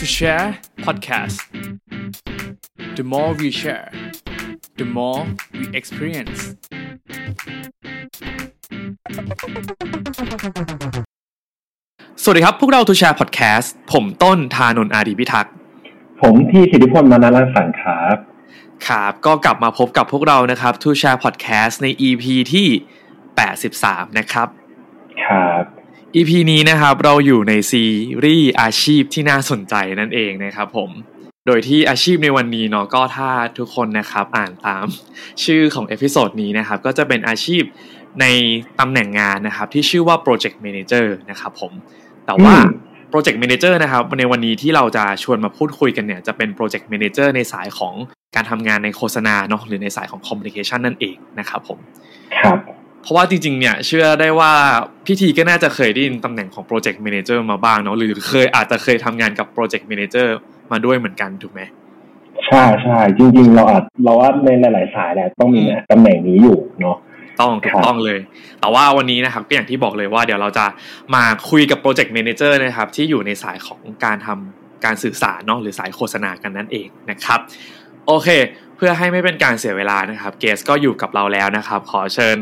to Share Podcast The more we share the more we experience สวัสดีครับ พวกเรา To Share Podcast ผมต้นทานนท์อาดีพิทักษ์ ผมที่สิทธิพลมานาลังสังครับครับก็กลับมาพบกับพวกเรานะครับ To Share Podcast ใน EP ที่ 83 นะครับ ครับ EP นี้นะครับเราอยู่ในซีรีส์อาชีพที่น่าสนใจนั่นเองนะครับผม โดยที่อาชีพในวันนี้เนาะก็ถ้าทุกคนนะครับอ่านตามชื่อของ episode นี้นะครับก็จะเป็นอาชีพในตำแหน่งงานนะครับที่ชื่อว่า Project Manager นะครับผม แต่ว่าอืม Project Manager นะครับในวันนี้ที่เราจะชวนมาพูดคุยกันเนี่ยจะเป็น Project Manager ในสายของการทำงานในโฆษณาเนาะหรือในสายของ Communication นั่นเองนะครับผมครับ เพราะว่าจริงๆเนี่ยเชื่อได้ว่าพี่ทีก็น่าจะเคยได้ยินตำแหน่งของ Project Manager มาบ้างเนาะหรือเคยอาจจะเคยทำงานกับ Project Manager มาด้วยเหมือนกันถูกไหมใช่ใช่จริง ๆ เราอาจเราว่าในหลาย ๆ สายแหละต้องมีอืมตำแหน่งนี้อยู่เนาะต้องถูครักบต้องเลย แต่ว่าวันนี้นะครับก็อย่างที่บอกเลยว่าเดี๋ยวเราจะมาคุยกับ Project Manager นะครับที่อยู่ในสายของการทำการสื่อสารเนาะหรือสายโฆษณากันนั่นเองนะครับ โอเค เพื่อให้ไม่เป็นการเสียเวลานะครับ เกสก็อยู่กับเราแล้วนะครับ ขอเชิญ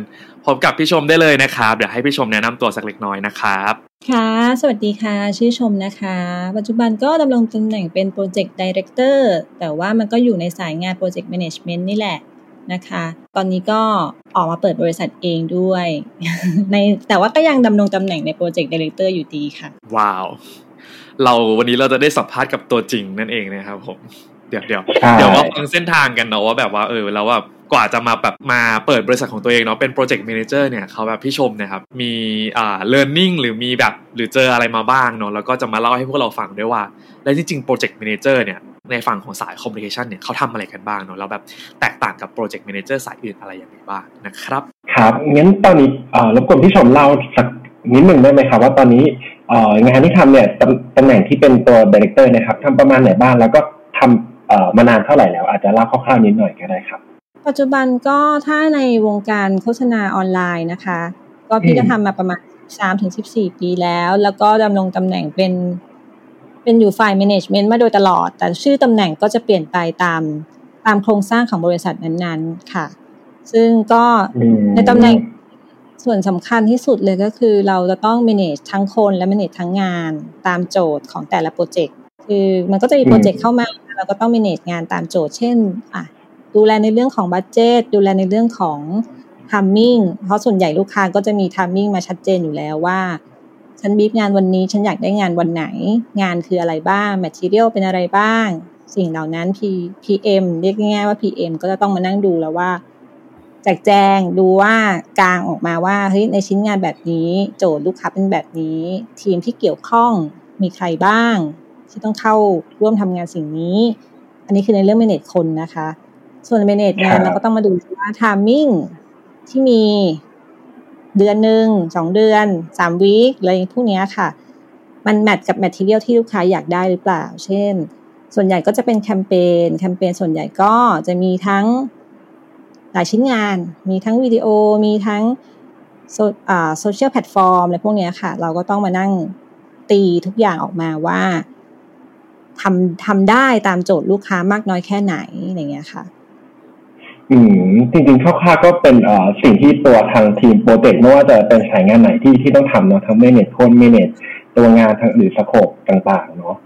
พบกับพี่ชมได้เลยนะครับ เดี๋ยวให้พี่ชมแนะนำตัวสักเล็กน้อยนะครับ ค่ะ สวัสดีค่ะ ชื่อชมนะคะ ปัจจุบันก็ดำรงตำแหน่งเป็น Project Director แต่ว่ามันก็อยู่ในสายงาน Project Management นี่แหละนะคะ ตอนนี้ก็ออกมาเปิดบริษัทเองด้วย ในแต่ว่าก็ยังดำรงตำแหน่งใน Project Director อยู่ดีค่ะ ว้าว เราวันนี้เราจะได้สัมภาษณ์กับตัวจริงนั่นเองนะครับผม เดี๋ยวเดี๋ยวใช่เดี๋ยวมาฟังเส้นทางกันเนาะว่าแบบว่าเออแล้วแบบ กว่าจะมาแบบมาเปิดบริษัทของตัวเองเนาะเป็นโปรเจกต์ a ม a เจอร์เนี่ยเขาแบบพี่ชมเนะครับมีอ่า learning หรือมีแบบหรือเจออะไรมาบ้างเนาะแล้วก็จะมาเล่าให้พวกเราฟังด้วยว่า แล้วจริงๆโปรเจกต์ a ม a เจอร์เนี่ยในฝั่งของสายคอม m u n i c a t i o n เนี่ยเขาทำอะไรกันบ้างเนาะแล้วแบบแตกต่างกับโปรเจกต์ a ม a เจอร์สายอื่นอะไรอย่างไรบ้างนะครับ ครับงั้นตอนนี้เอ่อรบกวนพี่ชมเล่าสักนิดหนึ่งได้ไหมครับว่าตอนนี้เอ่องานที่ทำเนี่ยตำตำแหน่งที่เป็นตัวดี r e c เตอร์นะครับทำประมาณไหนบ้างแล้วก็ทำเอ่อมานานเท่าไหร่แล้วอาจจะเล่าคร่าวๆนิดหน่อยก็ได้ครับ ปัจจุบันก็ถ้าในวงการโฆษณาออนไลน์นะคะ ก็พี่อืมก็ทำมาประมาณ3ถึง14ปีแล้ว แล้วก็ดำรงตำแหน่งเป็น เป็นอยู่ฝ่าย management มาโดยตลอด แต่ชื่อตำแหน่งก็จะเปลี่ยนไปตามตามโครงสร้างของบริษัทนั้นๆค่ะ ซึ่งก็อืมในตำแหน่งส่วนสำคัญที่สุดเลยก็คือเราจะต้อง manage ทั้งคนและ manage ทั้งงานตามโจทย์ของแต่ละโปรเจกต์คือมันก็จะมีโปรเจกต์เข้ามา เราก็ต้อง manage งานตามโจทย์ เช่นอะ ดูแลในเรื่องของบัตเจตดูแลในเรื่องของ timing เพราะส่วนใหญ่ลูกค้าก็จะมี timing มาชัดเจนอยู่แล้วว่าฉันบีบงานวันนี้ฉันอยากได้งานวันไหน งานคืออะไรบ้าง material เป็นอะไรบ้าง สิ่งเหล่านั้น P PM เรียกง่ายๆว่า PM ก็จะต้องมานั่งดูแล้วว่าแจกแจงดูว่ากลางออกมาว่าเฮ้ยในชิ้นงานแบบนี้ โจทย์ลูกค้าเป็นแบบนี้ ทีมที่เกี่ยวข้องมีใครบ้าง ที่ต้องเข้าร่วมทำงานสิ่งนี้ อันนี้คือในเรื่อง manage คนนะคะ ส่วน manage งานครับเราก็ต้องมาดูว่า timing ที่มีเดือนหนึ่งสองเดือนสามวีคอะไรพวกเนี้ยค่ะ มัน match กับ material ที่ลูกค้าอยากได้หรือเปล่า เช่น ส่วนใหญ่ก็จะเป็นแคมเปญแคมเปญส่วนใหญ่ก็จะมีทั้งหลายชิ้นงาน มีทั้งวิดีโอมีทั้งโซอ่า social platform อะไรพวกเนี้ยค่ะ เราก็ต้องมานั่งตีทุกอย่างออกมาว่าทำทำได้ตามโจทย์ลูกค้ามากน้อยแค่ไหนอะไรเงี้ยค่ะ อืมจริงๆคร่าวๆก็เป็นเอ่อสิ่งที่ตัวทางทีมโปรเจกต์ไม่ว่าจะเป็นสายงานไหนที่ที่ต้องทำเนาะทั้ง manage คน manageตัวงานทั้งหรือสโคปต่างๆเนาะ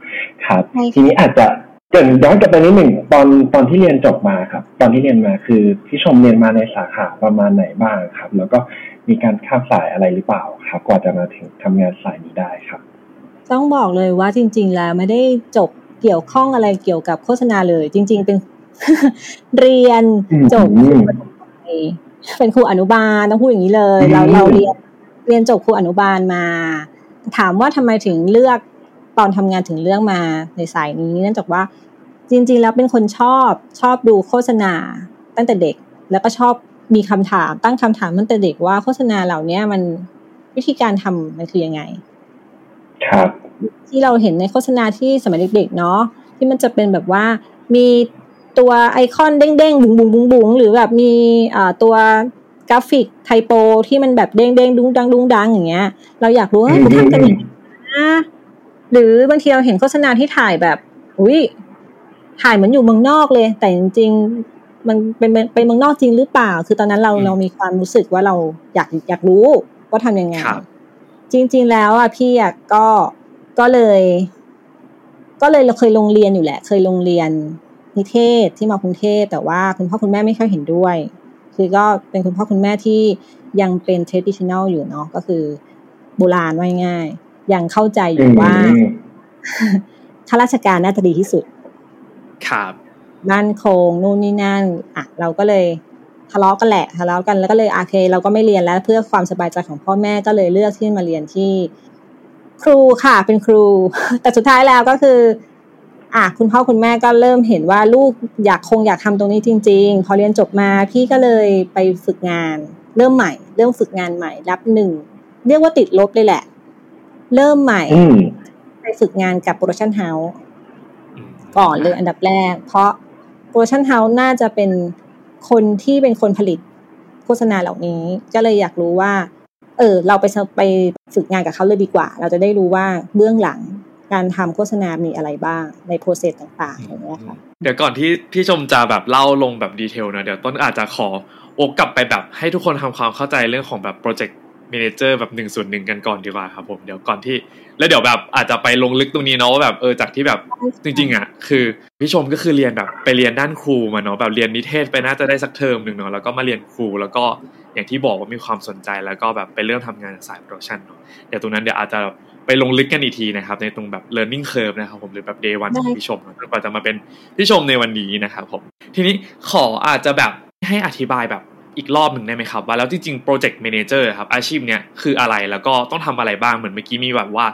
ครับใช่ค่ะทีนี้อาจจะเกรินย้อนกลับไปนิดหนึ่งตอนตอนที่เรียนจบมาครับ ตอนที่เรียนมาคือพี่ชมเรียนมาในสาขาประมาณไหนบ้างครับ แล้วก็มีการข้ามสายอะไรหรือเปล่าครับกว่าจะมาถึงทำงานสายนี้ได้ครับ ต้องบอกเลยว่าจริง ๆ แล้วไม่ได้จบเกี่ยวข้องอะไรเกี่ยวกับโฆษณาเลย จริง ๆ เป็น เรียนอืมจบครูประถมเป็นครูอนุบาลต้องพูดอย่างนี้เลย เราอืมเราเรียนเรียนจบครูอนุบาลมา ถามว่าทำไมถึงเลือกตอนทำงานถึงเลือกมาในสายนี้เนื่องจากว่าจริง ๆ แล้วเป็นคนชอบชอบดูโฆษณาตั้งแต่เด็ก แล้วก็ชอบมีคำถาม ตั้งคำถามตั้งแต่เด็กว่าโฆษณาเหล่านี้มันวิธีการทำมันคือยังไง ครับ ที่เราเห็นในโฆษณาที่สมัยเด็กๆเนาะที่มันจะเป็นแบบว่ามี ตัวไอคอนเด้งๆบุ๋งบุ๋งบุ๋งบุ๋งหรือแบบมีอ่าตัวกราฟิกไทโปที่มันแบบเด้งๆดุ้งดังดุ้งดังอย่างเงี้ย เราอยากรู้ว่าอืมเขาทำกันยังไงนะหรือบางทีเราเห็นโฆษณาที่ถ่ายแบบ อุ้ยถ่ายเหมือนอยู่เมืองนอกเลย แต่จริงๆมันเป็นไปเมืองนอกจริงหรือเปล่า คือตอนนั้นเราเรามีความรู้สึกว่าเราอยากอยากรู้ว่าทำยังไงจริง ๆ แล้วอะพี่อะก็ก็เลย ก็เลยเราเคยลงเรียนอยู่แหละ เคยลงเรียน นิเทศที่มากรุงเทพแต่ว่าคุณพ่อคุณแม่ไม่ค่อยเห็นด้วย คือก็เป็นคุณพ่อคุณแม่ที่ยังเป็น traditional อยู่เนาะก็คือโบราณว่าง่ายยังเข้าใจอยู่ว่าข้าราชการน่าจะดีที่สุด ครับมั่นคงนู่นนี่นั่นอะเราก็เลยทะเลาะกันแหละทะเลาะกันแล้วก็เลยโอเค เราก็ไม่เรียนแล้ว เพื่อความสบายใจของพ่อแม่ก็เลยเลือกที่มาเรียนที่ ครูค่ะ เป็นครู แต่สุดท้ายแล้วก็คือ อะคุณพ่อคุณแม่ก็เริ่มเห็นว่าลูกอยากคงอยากทำตรงนี้จริง ๆ พอเรียนจบมาพี่ก็เลยไปฝึกงาน เริ่มใหม่ เริ่มฝึกงานใหม่ นับหนึ่งเรียกว่าติดลบเลยแหละ เริ่มใหม่ไปฝึกงานกับ production house ก่อนเลยอันดับแรก เพราะ production house น่าจะเป็นคนที่เป็นคนผลิตโฆษณาเหล่านี้ ก็เลยอยากรู้ว่า เออ เราไปไปฝึกงานกับเขาเลยดีกว่า เราจะได้รู้ว่าเบื้องหลัง การทำโฆษณามีอะไรบ้างใน process ต่างๆอย่างเงี้ยค่ะเดี๋ยวก่อนที่พี่ชมจะแบบเล่าลงแบบ detail นะเดี๋ยวต้นอาจจะขอโอกกลับไปแบบให้ทุกคนทำความเข้าใจเรื่องของแบบ Project Manager แบบหนึ่งส่วนหนึ่งกันก่อนดีกว่าครับผมเดี๋ยวก่อนที่ แล้วเดี๋ยวแบบอาจจะไปลงลึกตรงนี้เนาะว่าแบบเออจากที่แบบจริงๆอะคือพี่ชมก็คือเรียนแบบไปเรียนด้านครูมาเนาะแบบเรียนนิเทศไปน่าจะได้สักเทอมหนึ่งเนาะแล้วก็มาเรียนครูแล้วก็อย่างที่บอกว่ามีความสนใจแล้วก็แบบไปเรื่องทำงานสาย production เนาะเดี๋ยวตรงนั้นเดี๋ยวอาจจะ ไปลงลึกกันอีกทีนะครับ ในตรงแบบ learning curve นะครับผมหรือแบบ day one ของพี่ชมจนกว่าจะมาเป็นพี่ชมในวันนี้นะครับผม ทีนี้ขออาจจะแบบให้อธิบายแบบอีกรอบหนึ่งได้ไหมครับ ว่าแล้วจริงๆ project manager ครับอาชีพเนี้ยคืออะไรแล้วก็ต้องทำอะไรบ้างเหมือนเมื่อกี้มีแบบว่า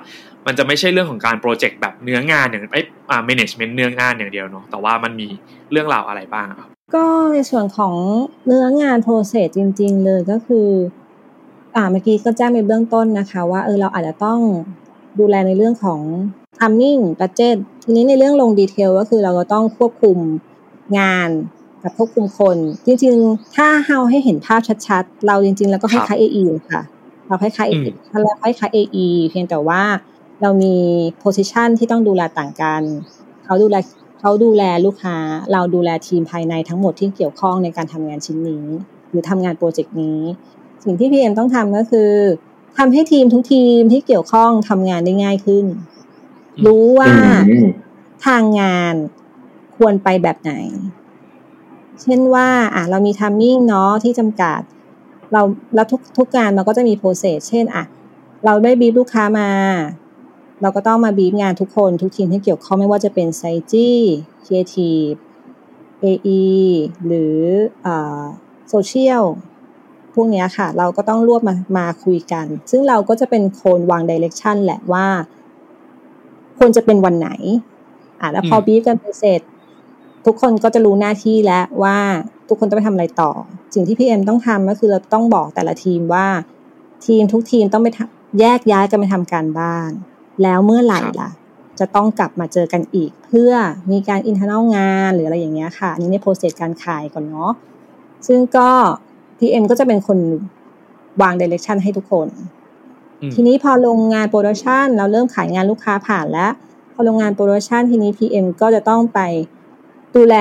มันจะไม่ใช่เรื่องของการโปรเจกต์แบบเนื้องานอย่างไอ้อ่า management เนื้องานอย่างเดียวเนาะแต่ว่ามันมีเรื่องราวอะไรบ้างครับก็ในส่วนของเนื้องาน process จริง ๆ เลยก็คือ อ่าเมื่อกี้ก็แจ้งไปเบื้องต้นนะคะ ว่าเออเราอาจจะต้องดูแลในเรื่องของ timing budget ทีนี้ในเรื่องลงดีเทลก็คือเราก็ต้องควบคุมงานกับควบคุมคน จริงๆ ถ้าเฮาให้เห็นภาพชัดๆ เราจริงๆ แล้วก็คล้ายๆ AE ค่ะ เราคล้ายๆ AE เราคล้ายๆ AE เพียงแต่ว่าเรามี position ที่ต้องดูแลต่างกัน เขาดูแลเขาดูแลลูกค้า เราดูแลทีมภายในทั้งหมดที่เกี่ยวข้องในการทำงานชิ้นนี้ หรือทำงานโปรเจกต์นี้ สิ่งที่ PM ต้องทำก็คือทำให้ทีมทุกทีมที่เกี่ยวข้องทำงานได้ง่ายขึ้น รู้ว่าทางงานควรไปแบบไหน เช่นว่าอะเรามี timing เนาะที่จำกัด เราแล้วทุกทุกการมันก็จะมี process เช่นอะเราได้บีบลูกค้ามา เราก็ต้องมาบีบงานทุกคน ทุกทีมที่เกี่ยวข้องไม่ว่าจะเป็น strategy creative AE หรืออ่าโซเชียลพ วกนี้ค่ะ เราก็ต้องรวบมามาคุยกัน ซึ่งเราก็จะเป็นคนวาง direction แหละว่าควรจะเป็นวันไหน อะแล้วพอบีบกันไปเสร็จ ทุกคนก็จะรู้หน้าที่แล้วว่าทุกคนต้องไปทำอะไรต่อ สิ่งที่ PM ต้องทำก็คือเราต้องบอกแต่ละทีมว่า ทีมทุกทีมต้องไปแยกย้ายกันไปทำการบ้าน แล้วเมื่อไหร่ล่ะ จะต้องกลับมาเจอกันอีก เพื่อมีการ internal งานหรืออะไรอย่างเงี้ยค่ะนี่ใน process การขายก่อนเนาะซึ่งก็ PM ก็จะเป็นคนวาง direction ให้ทุกคน ทีนี้พอลงงาน production เราเริ่มขายงานลูกค้าผ่านแล้ว พอลงงาน production ทีนี้ PM ก็จะต้องไปดูแล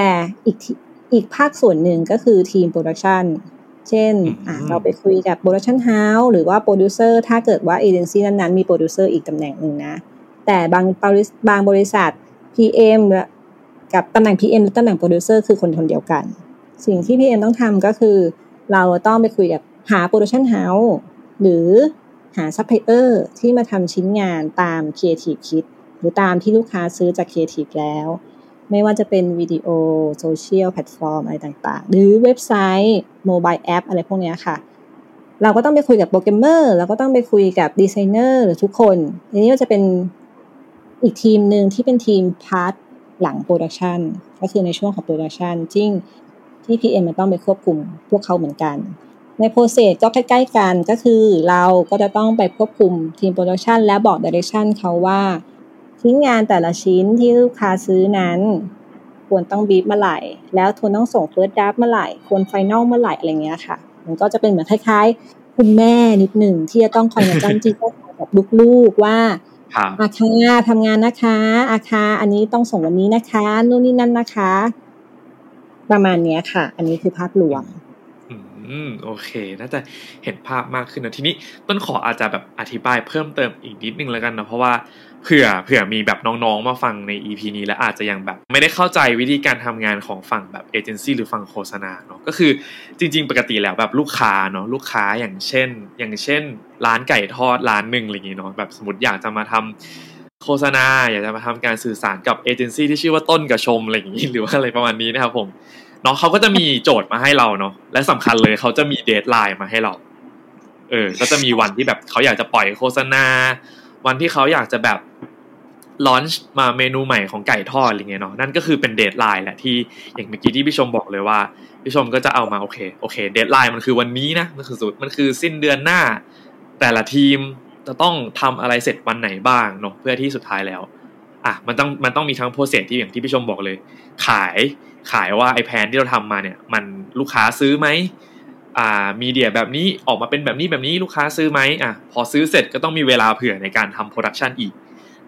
อีกอีกภาคส่วนหนึ่งก็คือทีม production เช่นเราไปคุยกับ production house หรือว่าโปรดิวเซอร์ถ้าเกิดว่าเอเจนซี่นั้นๆ มีโปรดิวเซอร์อีกตำแหน่งหนึ่งนะ แต่บางบางบริษัท PM กับตำแหน่ง PM และตำแหน่งโปรดิวเซอร์คือคนคนเดียวกัน สิ่งที่ PM ต้องทำก็คือ เราต้องไปคุยกับหา production house หรือหาซัพพลายเออร์ที่มาทำชิ้นงานตาม Creative คิด หรือตามที่ลูกค้าซื้อจาก Creative แล้ว ไม่ว่าจะเป็นวิดีโอ social platform อะไรต่างๆ หรือเว็บไซต์ mobile app อะไรพวกนี้ค่ะ เราก็ต้องไปคุยกับโปรแกรมเมอร์เราก็ต้องไปคุยกับดีไซเนอร์หรือทุกคนทีนี้ก็จะเป็นอีกทีมหนึ่งที่เป็นทีม part หลัง production ก็คือในช่วงของ production จริง ที่ PM มันต้องไปควบคุมพวกเขาเหมือนกัน ใน process ก็ใกล้ๆกันก็คือเราก็จะต้องไปควบคุมทีม production และบอก direction เขาว่าชิ้นงานแต่ละชิ้นที่ลูกค้าซื้อนั้นควรต้องบีบเมื่อไหร่ แล้วควรต้องส่ง first draft เมื่อไหร่ ควร final เมื่อไหร่อะไรเงี้ยค่ะ มันก็จะเป็นเหมือนคล้ายๆ คุณแม่นิดหนึ่งที่จะต้องคอยมาจ้ำจี้กับลูกๆว่าอาคาทำงานนะคะ อาคาอันนี้ต้องส่งวันนี้นะคะนู่นนี่นั่นนะคะ ประมาณเนี้ยค่ะ อันนี้คือภาพรวมอืมโอเค น่าจะเห็นภาพมากขึ้นนะทีนี้ต้นขออาจจะแบบอธิบายเพิ่มเติมอีกนิดนึงแล้วกันนะเพราะว่าเผื่อเผื่อมีแบบน้องๆมาฟังใน EP นี้แล้วอาจจะยังแบบ ไม่ได้เข้าใจวิธีการทำงานของฝั่งแบบเอเจนซี่หรือฝั่งโฆษณาเนาะก็คือจริง ๆ ปกติแล้วแบบลูกค้าเนาะลูกค้าอย่างเช่น อย่างเช่น ร้านไก่ทอดร้านหนึ่งอะไรอย่างเงี้เนาะแบบสมมติอยากจะมาทำ โฆษณาอยากจะมาทำการสื่อสารกับเอเจนซี่ที่ชื่อว่าต้นกับชมอะไรอย่างงี้หรือว่าอะไรประมาณนี้นะครับผมเนาะเขาก็จะมีโจทย์มาให้เราเนาะและสำคัญเลยเขาจะมี deadline มาให้เรา เออ ก็จะมีวันที่แบบเขาอยากจะปล่อยโฆษณา วันที่เขาอยากจะแบบ launch มาเมนูใหม่ของไก่ทอดอะไรเงี้ยเนาะนั่นก็คือเป็น deadline แหละที่อย่างเมื่อกี้ที่พี่ชมบอกเลยว่าพี่ชมก็จะเอามาโอเคโอเค deadline มันคือวันนี้นะมันคือสุดมันคือสิ้นเดือนหน้า แต่ละทีม จะต้องทำอะไรเสร็จวันไหนบ้างเนาะเพื่อที่สุดท้ายแล้วอะมันต้องมันต้องมีทั้ง process ที่อย่างที่พี่ชมบอกเลย ขายขายว่าไอ plan ที่เราทำมาเนี่ย มันลูกค้าซื้อไหมอ่า media แบบนี้ออกมาเป็นแบบนี้แบบนี้ลูกค้าซื้อไหมอะพอซื้อเสร็จก็ต้องมีเวลาเผื่อในการทำ production อีก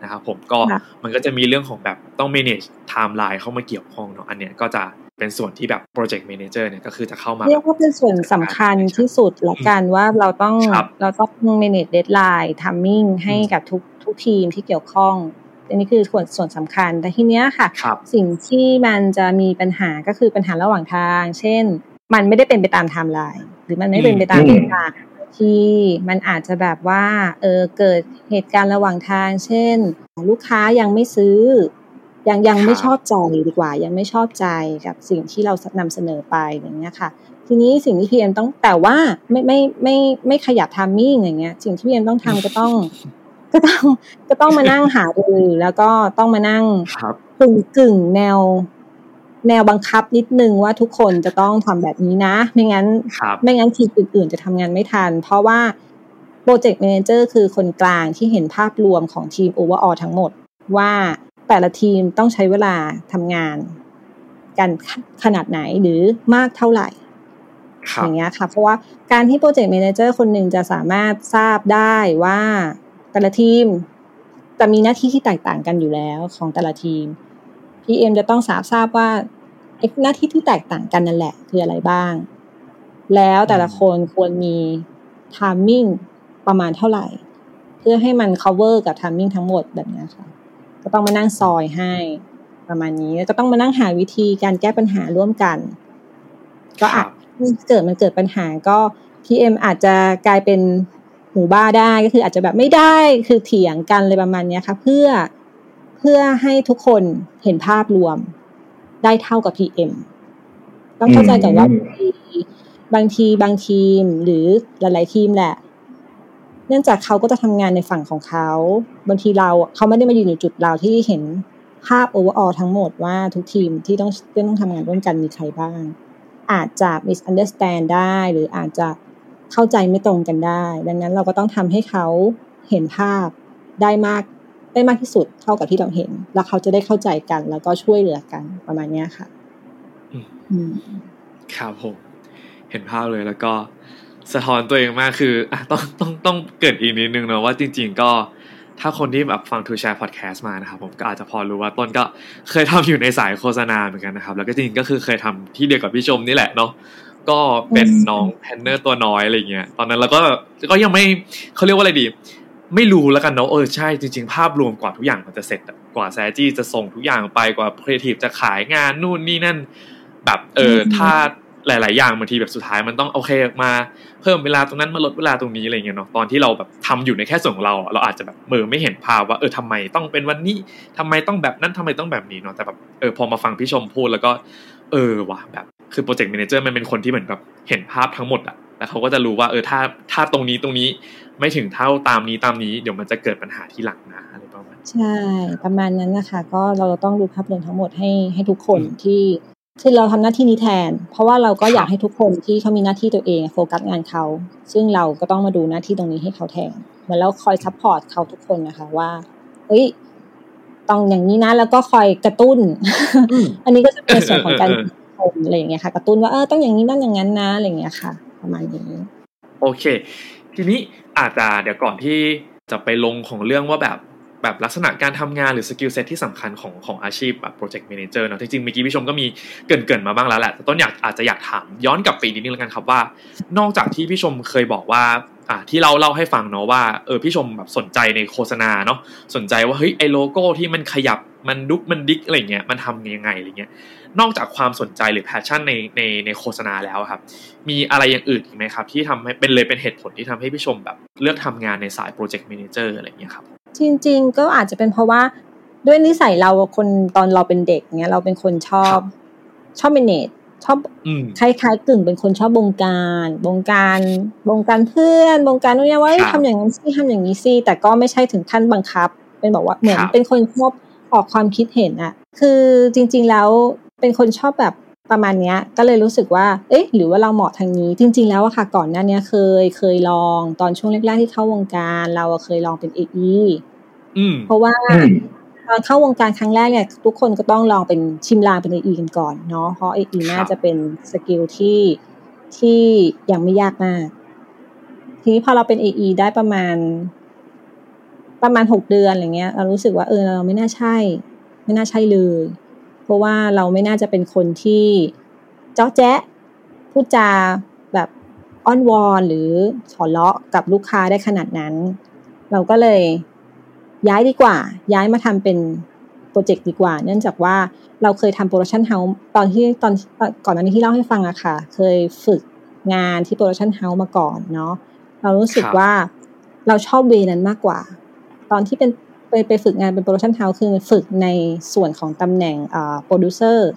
นะครับผมก็มันก็จะมีเรื่องของแบบต้อง manage timeline เข้ามาเกี่ยวข้องเนาะอันเนี้ยก็จะ เป็นส่วนที่แบบ project manager เนี่ยก็คือจะเข้ามาเรียกว่าเป็นส่วนสำคัญที่สุดละกันว่าเราต้องเราต้อง manage deadline timing ให้กับทุกทุกทีมที่เกี่ยวข้องอันนี้คือส่วนส่วนสำคัญ แต่ทีเนี้ยค่ะ สิ่งที่มันจะมีปัญหาก็คือปัญหาระหว่างทาง เช่น มันไม่ได้เป็นไปตามไทม์ไลน์หรือมันไม่เป็นไปตามเวลาที่มันอาจจะแบบว่าเออเกิดเหตุการณ์ระหว่างทาง เช่น ลูกค้ายังไม่ซื้อ ยังยังไม่ชอบใจดีกว่า ยังไม่ชอบใจกับสิ่งที่เรานำเสนอไปอย่างเงี้ยค่ะ ทีนี้สิ่งที่ PM ต้องแต่ว่าไม่ไม่ไม่ไม่ขยับ timing อย่างเงี้ย สิ่งที่ PM ต้องทำก็ต้อง ก็ต้องก็ต้องมานั่งหาดูแล้วก็ต้องมานั่งกึ่งกึ่งแนว แนวบังคับนิดนึงว่าทุกคนจะต้องทำแบบนี้นะ ไม่งั้น ไม่งั้นทีมอื่นๆจะทำงานไม่ทัน เพราะว่า project manager คือคนกลางที่เห็นภาพรวมของทีม overall ทั้งหมดว่า แต่ละทีมต้องใช้เวลาทำงาน กันขนาดไหนหรือมากเท่าไหร่อย่างเงี้ยค่ะ เพราะว่าการที่ project manager คนหนึ่งจะสามารถทราบได้ว่าแต่ละทีมจะมีหน้าที่ที่แตกต่างกันอยู่แล้วของแต่ละทีม PM จะต้องสาบทราบว่าหน้าที่ที่แตกต่างกันนั่นแหละ คืออะไรบ้าง แล้วแต่ละคนควรมี timing ประมาณเท่าไหร่ เพื่อให้มัน cover กับ timing ทั้งหมดแบบนี้ค่ะ ก็ต้องมานั่งซอยให้ประมาณนี้แล้วก็ต้องมานั่งหาวิธีการแก้ปัญหาร่วมกัน ก็อาจเกิดมันเกิดปัญหาก็ PM อาจจะกลายเป็นหูบ้าได้ก็คืออาจจะแบบไม่ได้คือเถียงกันเลยประมาณนี้ค่ะ เพื่อเพื่อให้ทุกคนเห็นภาพรวมได้เท่ากับ PM ต้องเข้าใจก่อนว่าบางทีบางทีมหรือหลาย ๆ ทีมแหละ เนื่องจากเขาก็จะทำงานในฝั่งของเขาบางทีเราเขาไม่ได้มาอยู่ในจุดเราที่เห็นภาพโอเวอร์ออทั้งหมดว่าทุกทีมที่ต้องต้องทำงานร่วมกันมีใครบ้าง อาจจะ misunderstand ได้หรืออาจจะเข้าใจไม่ตรงกันได้ ดังนั้นเราก็ต้องทำให้เขาเห็นภาพได้มากได้มากที่สุดเท่ากับที่เราเห็น แล้วเขาจะได้เข้าใจกัน แล้วก็ช่วยเหลือกันประมาณนี้ค่ะครับผมเห็นภาพเลยแล้วก็ สะท้อนตัวเองมากคืออะต้องต้องต้องเกริ่นอีกนิดนึงนะว่าจริง ๆ ก็ถ้าคนที่แบบฟังทูแชร์พอดแคสต์มานะครับผมก็อาจจะพอรู้ว่าต้นก็เคยทำอยู่ในสายโฆษณาเหมือนกันนะครับ แล้วก็จริงๆก็คือเคยทำที่เดียวกับพี่ชมนี่แหละเนาะก็เป็นน้อง planner ตัวน้อยอะไรเงี้ยตอนนั้นเราก็ก็ยังไม่เขาเรียกว่าอะไรดี ไม่รู้แล้วกันเนาะเออใช่จริง ๆ ภาพรวมกว่าทุกอย่างมันจะเสร็จกว่าแซจี้จะส่งทุกอย่างไปกว่าครีเอทีฟจะขายงานนู่นนี่นั่น แบบเออถ้าหลาย ๆ อย่างบางทีแบบสุดท้ายมันต้องโอเคมา เพิ่มเวลาตรงนั้นมาลดเวลาตรงนี้อะไรเงี้ยเนาะตอนที่เราแบบทำอยู่ในแค่ส่วนของเรา เราอาจจะแบบมองไม่เห็นภาพว่าเออทำไมต้องเป็นวันนี้ทำไมต้องแบบนั้นทำไมต้องแบบนี้เนาะแต่แบบเออพอมาฟังพี่ชมพูดแล้วก็ เออว่ะแบบคือ project manager มันเป็นคนที่เหมือนแบบเห็นภาพทั้งหมดอะแล้วเขาก็จะรู้ว่าเออถ้าถ้าตรงนี้ตรงนี้ไม่ถึงเท่าตามนี้ตามนี้เดี๋ยวมันจะเกิดปัญหาทีหลังนะอะไรประมาณใช่ประมาณนั้นนะคะ ก็เราต้องดูภาพรวมทั้งหมดให้ให้ทุกคนที่ ที่เราทำหน้าที่นี้แทน เพราะว่าเราก็อยากให้ทุกคนที่เขามีหน้าที่ตัวเองโฟกัสงานเขา ซึ่งเราก็ต้องมาดูหน้าที่ตรงนี้ให้เขาแทน เหมือนเราคอย support เขาทุกคนนะคะว่าเอ้ยต้องอย่างนี้นะแล้วก็คอยกระตุ้น อันนี้ก็จะเป็นส่วนของการชมอะไรอย่างเงี้ยค่ะ กระตุ้นว่าเออต้องอย่างนี้ต้องอย่างนั้นนะอะไรอย่างเงี้ยค่ะ ประมาณนี้ โอเค ทีนี้อาจจะเดี๋ยวก่อนที่จะไปลงของเรื่องว่าแบบ แบบลักษณะการทำงานหรือ skill set ที่สำคัญของของอาชีพแบบ project manager เนาะจริงๆเมื่อกี้พี่ชมก็มีเกริ่นๆมาบ้างแล้วแหละแต่ต้นอยากอาจจะอยากถามย้อนกลับไปนิดนึงแล้วกันครับว่า นอกจากที่พี่ชมเคยบอกว่าอ่าที่เราเล่าให้ฟังเนาะว่าเออพี่ชมแบบสนใจในโฆษณาเนาะสนใจว่าเฮ้ยไอโลโก้ที่มันขยับมันดุกมันดิกอะไรเงี้ยมันทำยังไงอะไรเงี้ยนอกจากความสนใจหรือ passion ในในในโฆษณาแล้วครับ มีอะไรอย่างอื่นอีกไหมครับ ที่ทำให้เป็นเลยเป็นเหตุผลที่ทำให้พี่ชมแบบเลือกทำงานในสาย project manager อะไรเงี้ยครับ จริง ๆ ก็อาจจะเป็นเพราะว่าด้วยนิสัยเราคนตอนเราเป็นเด็กเนี้ยเราเป็นคนชอบชอบ manage ชอบอืมคล้ายๆกึ่งเป็นคนชอบบงการบงการบงการเพื่อนบงการนู่นนี่ว่าเอ้ยครับทำอย่างนั้นสิทำอย่างนี้สิแต่ก็ไม่ใช่ถึงขั้นบังคับ เป็นบอกว่าเหมือนครับเป็นคนชอบออกความคิดเห็นอะคือจริง ๆ แล้วเป็นคนชอบแบบ ประมาณเนี้ยก็เลยรู้สึกว่า เอ๊ะ หรือว่าเราเหมาะทางนี้ จริง ๆ แล้วอะค่ะ ก่อนหน้าเนี้ยเคยเคยลองตอนช่วงแรกๆที่เข้าวงการ เราอะเคยลองเป็น AE อืมเพราะว่าอืมตอนเข้าวงการครั้งแรกเนี่ยทุกคนก็ต้องลองเป็นชิมลางเป็น AE กันก่อนเนาะเพราะ AE น่าจะเป็นสกิลที่ที่ยังไม่ยากมาก ทีนี้พอเราเป็น AE ได้ประมาณ ประมาณหกเดือนอะไรเงี้ย เรารู้สึกว่าเออเราไม่น่าใช่ ไม่น่าใช่เลย เพราะว่าเราไม่น่าจะเป็นคนที่เจ๊าะแจ๊ะพูดจาแบบอ้อนวอนหรือฉอเลาะกับลูกค้าได้ขนาดนั้น เราก็เลยย้ายดีกว่า ย้ายมาทำเป็น project ดีกว่า เนื่องจากว่าเราเคยทำ production house ตอนที่ตอนก่อนหน้านี้ที่เล่าให้ฟังอะค่ะ เคยฝึกงานที่ production house มาก่อนเนาะเรารู้สึกครับว่าเราชอบ way นั้นมากกว่า ตอนที่เป็น ไปไปฝึกงานเป็น production house คือฝึกในส่วนของตำแหน่งอ่าโปรดิวเซอร์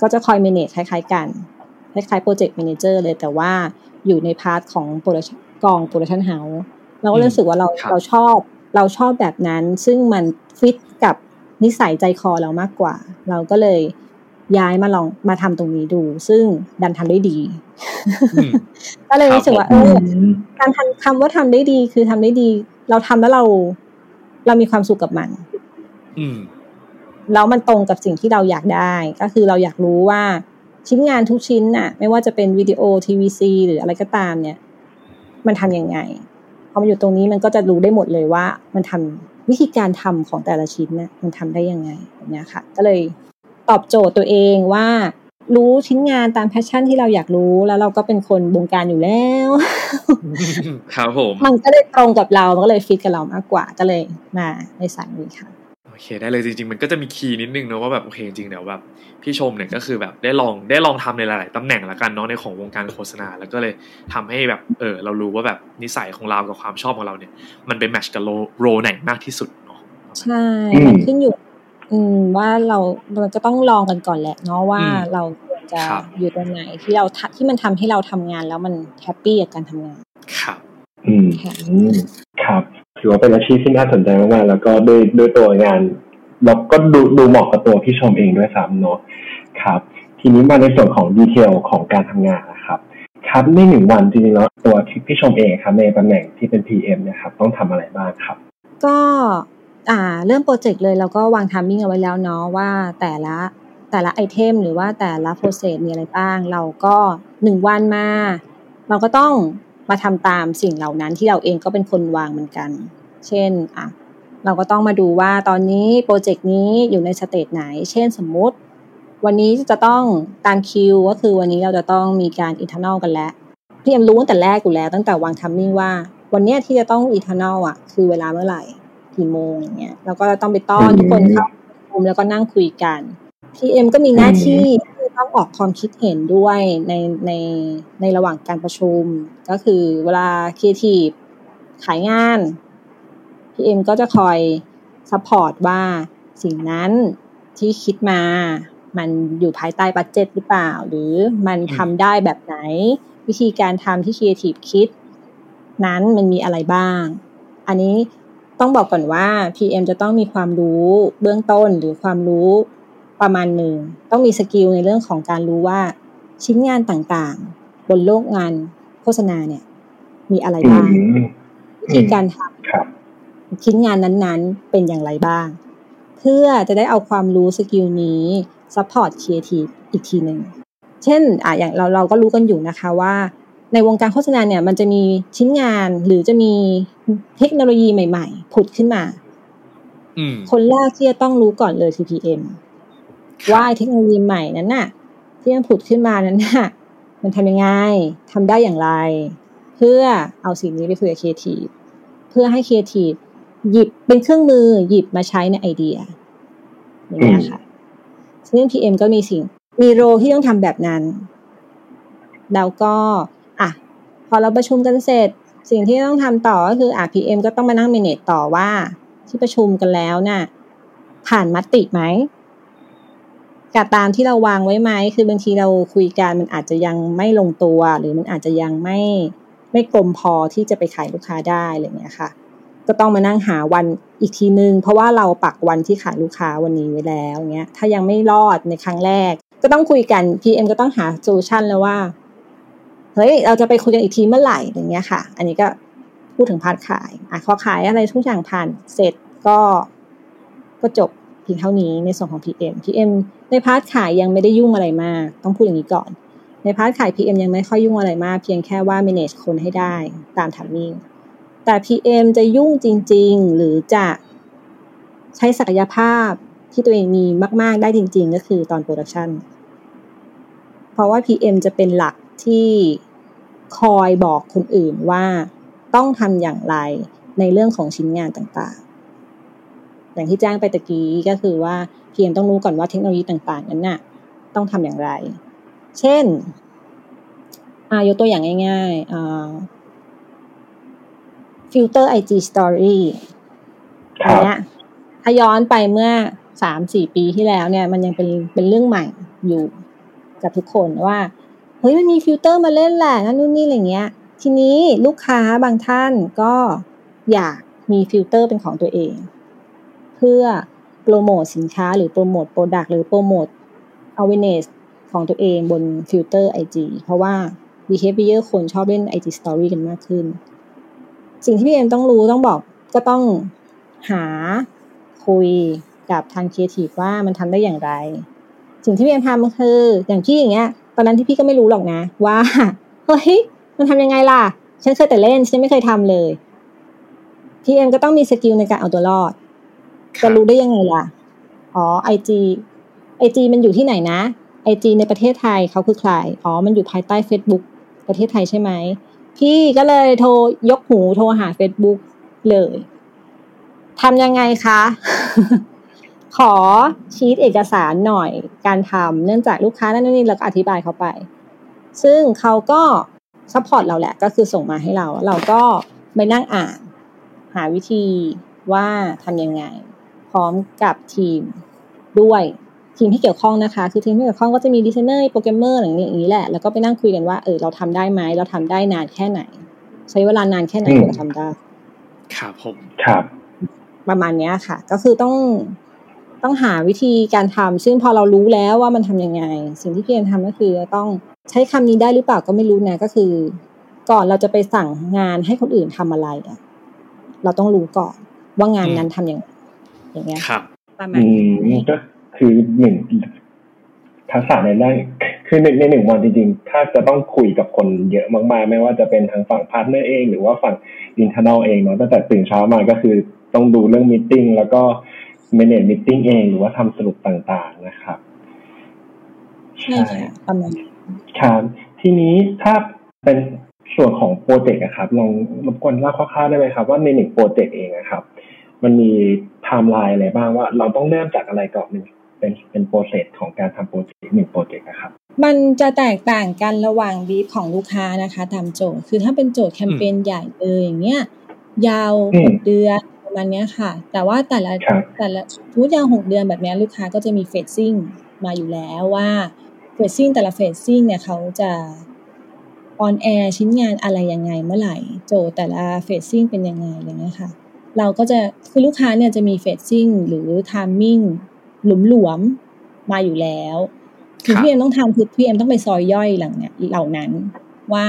ก็จะคอย manage คล้าย ๆ กันคล้ายๆโปรเจกต์ a ม a นเจอร์เลยแต่ว่าอยู่ใน part ของ production กอง production house เราก็รู้สึกว่าเราครับเราชอบเราชอบแบบนั้น ซึ่งมันฟิตกับนิสัยใจคอเรามากกว่า เราก็เลย ย้ายมาลองมาทำตรงนี้ดู ซึ่งดันทำได้ดีอืมก็เลยรู้สึกว่าครัเอบผมอการทำคำว่าทำได้ดีคือทำได้ดี เราทำแล้วเราเรามีความสุขกับมัน อืมแล้วมันตรงกับสิ่งที่เราอยากได้ ก็คือเราอยากรู้ว่าชิ้นงานทุกชิ้นน่ะ ไม่ว่าจะเป็นวิดีโอทีวีซีหรืออะไรก็ตาม เนี่ย มันทำยังไงพอมันอยู่ตรงนี้มันก็จะรู้ได้หมดเลยว่า มันทำวิธีการทำของแต่ละชิ้นน่ะมันทำได้ยังไงแบบเนี้ยค่ะ ก็เลย ตอบโจทย์ตัวเองว่า รู้ชิ้นงานตาม passion ที่เราอยากรู้แล้วเราก็เป็นคนบงการอยู่แล้วครับผมมันก็เลยตรงกับเรามันก็เลยฟิตกับเรามากกว่าก็เลยมาในสายนี้ค่ะโอเคได้เลยจริงๆมันก็จะมี key นิดนึงเนอะว่าแบบโอเคจริงๆเดี๋ยวแบบพี่ชมเนี่ยก็คือแบบได้ลองได้ลองทำในหลายๆตำแหน่งละกันเนาะในของวงการโฆษณาแล้วก็เลยทำให้แบบเออเรารู้ว่าแบบนิสัยของเรากับความชอบของเราเนี่ย มันไป match กับ role ไหนมากที่สุดเนาะใช่อืมมันขึ้นอยู่ อืม ว่าเราเราก็ต้องลองกันก่อนแหละเนาะว่าอืมเราควรจะครับอยู่ตรงไหนที่เราทำที่มันทำให้เราทำงานแล้วมันแฮปปี้กับการทำงาน ครับอืมค่ะอืมครับถือว่าเป็นอาชีพที่น่าสนใจมากๆแล้วก็ด้วยด้วยตัวงานแล้วก็ดูดูเหมาะกับตัวพี่ชมเองด้วยซ้ำเนาะครับ ทีนี้มาในส่วนของดีเทลของการทำงานนะครับ ครับในหนึ่งวันจริงๆแล้วตัวที่พี่ชมเองครับในตำแหน่งที่เป็น PM เนะครับต้องทำอะไรบ้างครับ ก็ อ่าเริ่มโปรเจกต์เลยเราก็วาง timing เอาไว้แล้วเนาะว่าแต่ละแต่ละ item หรือว่าแต่ละ process มีอะไรบ้าง เราก็หนึ่งวันมา เราก็ต้องมาทำตามสิ่งเหล่านั้นที่เราเองก็เป็นคนวางเหมือนกัน เช่นอะเราก็ต้องมาดูว่าตอนนี้โปรเจกต์นี้อยู่ใน stage ไหน เช่นสมมุติ วันนี้จะต้องตามคิวก็คือวันนี้เราจะต้องมีการ internal กันแล้วพี่เอ็มรู้ตั้งแต่แรกอยู่แล้ว ตั้งแต่วาง timing ว่า วันเนี้ยที่จะต้อง internal อะคือเวลาเมื่อไหร่ กี่โมงอย่างเงี้ยแล้วก็ต้องไปต้อนอืมทุกคนเข้าประชุมแล้วก็นั่งคุยกันพี่เอ็มก็มีหน้าที่ที่ต้องออกความคิดเห็นด้วยในในในระหว่างการประชุม ก็คือเวลาครีเอทีฟขายงานพี่เอ็มก็จะคอย support ว่าสิ่งนั้นที่คิดมามันอยู่ภายใต้ budget หรือเปล่า หรือมันทำได้แบบไหน วิธีการทำที่ครีเอทีฟคิด นั้นมันมีอะไรบ้าง อันนี้ ต้องบอกก่อนว่า PM จะต้องมีความรู้เบื้องต้นหรือความรู้ประมาณหนึ่ง ต้องมี skill ในเรื่องของการรู้ว่าชิ้นงานต่างๆ บนโลกงานโฆษณาเนี่ย มีอะไรบ้าง อืมวิธีการทำ ครับ ชิ้นงานนั้นๆ เป็นอย่างไรบ้าง เพื่อจะได้เอาความรู้ skill นี้support ครีเอทีฟอีกทีหนึ่ง เช่นอะอย่างเราเราก็รู้กันอยู่นะคะว่า ในวงการโฆษณาเนี่ยมันจะมีชิ้นงานหรือจะมีเทคโนโลยีใหม่ๆ ผุดขึ้นมาอืมคนแรกที่จะต้องรู้ก่อนเลยคือ PM ว่าไอ้เทคโนโลยีใหม่นั้นน่ะ ที่มันผุดขึ้นมานั้นน่ะ มันทำยังไงทำได้อย่างไร เพื่อเอาสิ่งนี้ไปคุยกับครีเอทีฟเพื่อให้ครีเอทีฟหยิบเป็นเครื่องมือหยิบมาใช้ในไอเดียอย่างเงี้ยค่ะซึ่ง PM ก็มีสิ่ง มีโรที่ต้องทำแบบนั้น แล้วก็อะ พอเราประชุมกันเสร็จ สิ่งที่ต้องทำต่อก็คืออะ PM ก็ต้องมานั่งเมเนจต่อว่า ที่ประชุมกันแล้วน่ะผ่านมติไหมกับตามที่เราวางไว้ไหมคือบางทีเราคุยกันมันอาจจะยังไม่ลงตัว หรือมันอาจจะยังไม่ไม่กลมพอที่จะไปขายลูกค้าได้อะไรเงี้ยค่ะ ก็ต้องมานั่งหาวันอีกทีนึง เพราะว่าเราปักวันที่ขายลูกค้าวันนี้ไว้แล้วเงี้ยถ้ายังไม่รอดในครั้งแรก ก็ต้องคุยกัน PM ก็ต้องหา solution แล้วว่า เฮ้ยเราจะไปคุยกันอีกทีเมื่อไหร่อย่างเงี้ยค่ะ อันนี้ก็พูดถึง part ขายอะพอขายอะไรทุกอย่างผ่านเสร็จก็ก็จบเพียงเท่านี้ในส่วนของ PM PM ใน part ขายยังไม่ได้ยุ่งอะไรมาก ต้องพูดอย่างนี้ก่อน ใน part ขาย PM ยังไม่ค่อยยุ่งอะไรมาก เพียงแค่ว่า manage คนให้ได้ตาม timing แต่ PM จะยุ่งจริง ๆ หรือจะใช้ศักยภาพที่ตัวเองมีมาก ๆ ได้จริง ๆ ก็คือตอน production เพราะว่า PM จะเป็นหลัก ที่คอยบอกคนอื่นว่าต้องทำอย่างไรในเรื่องของชิ้นงานต่างๆ อย่างที่แจ้งไปตะกี้ก็คือว่า PM ต้องรู้ก่อนว่าเทคโนโลยีต่างๆ นั้นน่ะต้องทำอย่างไร เช่นอายกตัวอย่างง่ายๆอ่าฟิลเตอร์ IG Story คอันเนี้ยถ้าย้อนไปเมื่อสามสี่ปีที่แล้วเนี่ย มันยังเป็นเป็นเรื่องใหม่อยู่กับทุกคนว่า เฮ้ยมันมีฟิลเตอร์มาเล่นแหละนั่นนู่นนี่อะไรเงี้ย ทีนี้ลูกค้าบางท่านก็อยากมีฟิลเตอร์เป็นของตัวเอง เพื่อโปรโมทสินค้าหรือโปรโมท product หรือโปรโมท awareness ของตัวเองบน filter IG เพราะว่า behavior คนชอบเล่น IG Story กันมากขึ้น สิ่งที่พี่เอ็มต้องรู้ต้องบอกก็ต้องหาคุยกับทางครีเอทีฟว่ามันทำได้อย่างไร สิ่งที่พี่เอ็มทำคืออย่างพี่อย่างเงี้ย ตอนนั้นที่พี่ก็ไม่รู้หรอกนะ ว่าเฮ้ยมันทำยังไงล่ะ ฉันเคยแต่เล่นฉันไม่เคยทำเลยพี่เอ็มก็ต้องมี skill ในการเอาตัวรอด จะรู้ได้ยังไงล่ะ อ๋อ IG IG มันอยู่ที่ไหนนะ IG ในประเทศไทยเขาคือใคร อ๋อ มันอยู่ภายใต้ Facebook ประเทศไทยใช่ไหม พี่ก็เลยโทรยกหูโทรหา Facebook เลยทำยังไงคะ ขอชีตเอกสารหน่อยการทำเนื่องจากลูกค้านั่นนี่เราก็อธิบายเขาไป ซึ่งเขาก็support เราแหละก็คือส่งมาให้เรา เราก็ไปนั่งอ่าน หาวิธีว่าทำยังไง พร้อมกับทีมด้วยทีมที่เกี่ยวข้องนะคะ คือทีมที่เกี่ยวข้องก็จะมี designer programmer อย่างนี้อย่างนี้แหละ แล้วก็ไปนั่งคุยกันว่าเออเราทำได้ไหมเราทำได้นานแค่ไหน ใช้เวลานานแค่ไหนอืมถึงจะทำได้ ครับผมครับ ประมาณเนี้ยค่ะ ก็คือต้อง ต้องหาวิธีการทำซึ่งพอเรารู้แล้วว่ามันทำยังไง สิ่งที่พี่เอ็มทำก็คือต้องใช้คำนี้ได้หรือเปล่าก็ไม่รู้นะก็คือ ก่อนเราจะไปสั่งงานให้คนอื่นทำอะไรอะเราต้องรู้ก่อนว่างานนั้นทำอย่าง อย่างเงี้ยครับประมาณอืมก็คือหนึ่งทักษะในด้านคือในในหนึ่งวันจริงๆ ถ้าจะต้องคุยกับคนเยอะมากๆ ไม่ว่าจะเป็นทางฝั่ง partner เอง หรือว่าฝั่ง internal เองเนาะตั้งแต่ตื่นเช้ามาก็คือต้องดูเรื่อง meeting แล้วก็ manage meeting เอง หรือว่าทำสรุปต่างๆนะครับ ใช่ค่ะประมาณครับทีนี้ถ้าเป็นส่วนของโปรเจกต์อะครับลองรบกวนเล่าคร่าวๆได้ไหมครับ ว่าในหนึ่งโปรเจกต์เองอะครับ มันมีไทม์ไลน์อะไรบ้างว่า เราต้องเริ่มจากอะไรก่อนหนึ่งเป็นเป็น process ของการทำโปรเจกต์หนึ่งโปรเจกต์นะครับ มันจะแตกต่างกันระหว่างบีฟของลูกค้านะคะ ตามโจทย์คือถ้าเป็นโจทย์แคมเปญใหญ่เลยอย่างเงี้ยยาวอืมหกเดือน ประมาณเนี้ยค่ะ แต่ว่าแต่ละครับแต่ละทุกยาวหกเดือนแบบเนี้ยลูกค้าก็จะมี phasing มาอยู่แล้วว่า phasing แต่ละ phasing เนี่ยเขาจะ on air ชิ้นงานอะไรยังไงเมื่อไหร่ โจทย์แต่ละ phasing เป็นยังไงอะไรเงี้ยค่ะ เราก็จะคือลูกค้าเนี่ยจะมี phasing หรือ timing หลวมๆมาอยู่แล้วคือครับ PM ต้องทำคือ PM ต้องไปซอยย่อยหลังเนี่ยเหล่านั้นว่า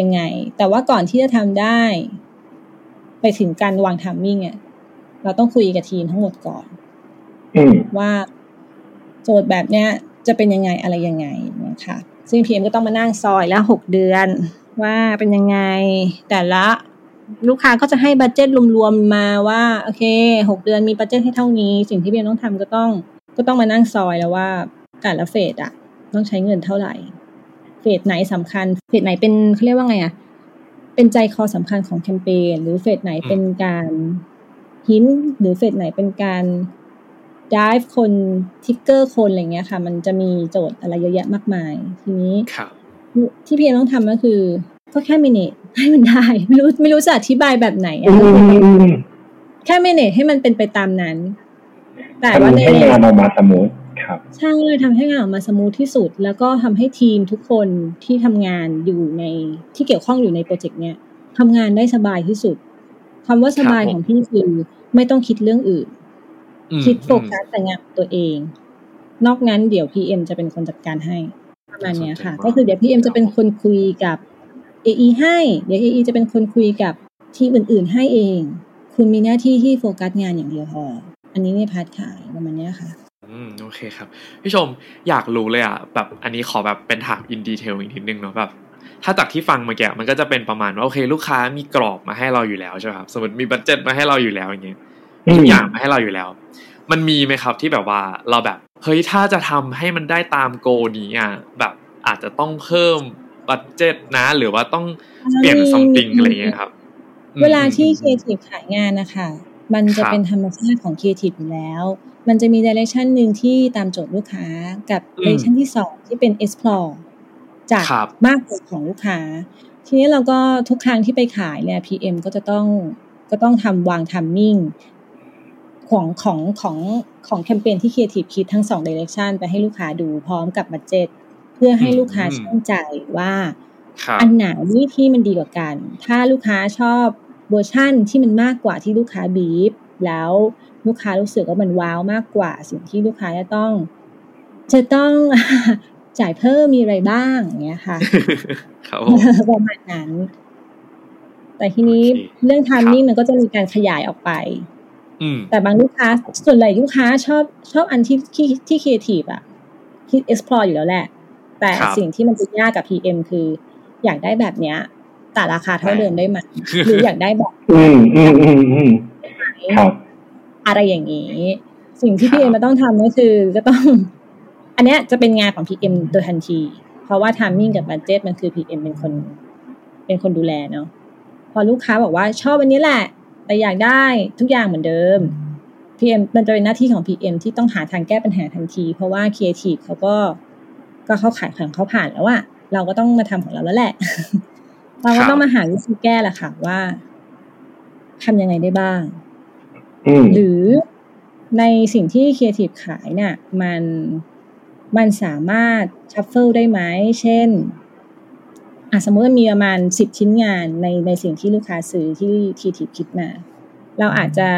ยังไง แต่ว่าก่อนที่จะทำได้ ไปถึงการวาง timing เนี่ยเราต้องคุยกับทีมทั้งหมดก่อนอืมว่าโจทย์แบบเนี้ยจะเป็นยังไงอะไรยังไงนะคะซึ่ง PM ก็ต้องมานั่งซอยแล้วหกเดือน ว่าเป็นยังไง แต่ละลูกค้าก็จะให้ budget รวมๆมาว่าโอเคหกเดือนมี budget ให้เท่านี้ สิ่งที่ PM ต้องทำก็ต้อง ก็ต้องมานั่งซอยแล้วว่าแต่ละเฟสอะต้องใช้เงินเท่าไหร่ เฟสไหนสำคัญ เฟสไหนเป็นเขาเรียกว่าไงอะ เป็นใจคอสำคัญของแคมเปญหรือเฟสไหนเป็นการหินหรือเฟสไหนเป็นการดิฟคนทิกเกอร์คนอะไรเงี้ยค่ะ มันจะมีโจทย์อะไรเยอะแยะมากมาย ทีนี้ที่พี่ต้องทำก็คือ ก็แค่มินิให้มันได้ ไม่รู้ไม่รู้จะอธิบายแบบไหนอะแค่มินิให้มันเป็นไปตามนั้น แต่ว่าในให้งานออกมา smooth ครับ ใช่ทำให้งานออกมา smooth ที่สุด แล้วก็ทำให้ทีมทุกคนที่ทำงานอยู่ในที่เกี่ยวข้องอยู่ในโปรเจกต์เนี้ยทำงานได้สบายที่สุดคำว่าสบายของพี่คือไม่ต้องคิดเรื่องอื่น คิดโฟกัสแต่งานตัวเอง นอกนั้นเดี๋ยว PM จะเป็นคนจัดการให้ประมาณนี้ค่ะ ก็คือเดี๋ยว PM จะเป็นคนคุยกับ AE ให้ เดี๋ยว AE จะเป็นคนคุยกับทีมอื่น ๆให้เอง คุณมีหน้าที่ที่โฟกัสงานอย่างเดียวพออันนี้ใน part ขายประมาณนี้ค่ะ อืมโอเคครับ พี่ชมอยากรู้เลยอะแบบอันนี้ขอแบบเป็นถาม in detail อีกนิดนึงเนาะแบบถ้าจากที่ฟังมาแกมันก็จะเป็นประมาณว่าโอเค ลูกค้ามีกรอบมาให้เราอยู่แล้วใช่ไหมครับสมมติมี budget มาให้เราอยู่แล้วอย่างเงี้ยทุกอย่างมาให้เราอยู่แล้ว มันมีไหมครับที่แบบว่าเราแบบเฮ้ยถ้าจะทำให้มันได้ตาม goal นี้อะแบบอาจจะต้องเพิ่มbudget นะ หรือว่าต้องเปลี่ยน something อะไรเงี้ยครับ เวลาที่ครีเอทีฟขายงานนะคะมันจะเป็นธรรมชาติของครีเอทีฟอยู่แล้ว มันจะมี direction หนึ่งที่ตามโจทย์ลูกค้ากับ direction ที่สองที่เป็น explore จากมากกว่าของลูกค้า ทีนี้เราก็ทุกครั้งที่ไปขายเนี่ย PM ก็จะต้องก็ต้องทำวาง timing ของของของของแคมเปญที่ครีเอทีฟคิดทั้งสอง direction ไปให้ลูกค้าดูพร้อมกับ budgetเพื่อให้ลูกค้าชั่งใจว่าอันไหนที่มันดีกว่ากัน ถ้าลูกค้าชอบเวอร์ชั่นที่มันมากกว่าที่ลูกค้าบีบแล้ว ลูกค้ารู้สึกว่ามันว้าวมากกว่า สิ่งที่ลูกค้าจะต้อง จะต้องจ่ายเพิ่มมีอะไรบ้างเงี้ยค่ะประมาณนั้น แต่ทีนี้เรื่อง timing มันก็จะมีการขยายออกไปแต่บางลูกค้าส่วนใหญ่ลูกค้าชอบชอบอันที่ที่ที่ครีเอทีฟอะที่ explore อยู่แล้วแหละ แต่สิ่งที่มันจะยากกับ PM คือ อยากได้แบบเนี้ย แต่ราคาเท่าเดิมได้ไหมหรืออยากได้แบบอืมอืมอืมอืม อะไรอย่างนี้ สิ่งที่ PM มาต้องทำก็คือก็ต้องอันเนี้ยจะเป็นงานของ PM โดยทันที เพราะว่า timing กับ budget มันคือ PM เป็นคน เป็นคนดูแลเนาะพอลูกค้าบอกว่าชอบอันนี้แหละ แต่อยากได้ทุกอย่างเหมือนเดิม PM มันจะเป็นหน้าที่ของ PM ที่ต้องหาทางแก้ปัญหาทันที เพราะว่าครีเอทีฟเขาก็ก็เขาขายของเขาผ่านแล้วอะเราก็ต้องมาทำของเราแล้วแหละ เราก็ต้องมาหาวิธีแก้แหละค่ะว่าทำยังไงได้บ้าง หรือในสิ่งที่ครีเอทีฟขายเนี่ย มันมันสามารถ shuffle ได้ไหม เช่นอะสมมติมีประมาณสิบชิ้นงานในในสิ่งที่ลูกค้าซื้อที่ทีทิปคิดมา เราอาจจะ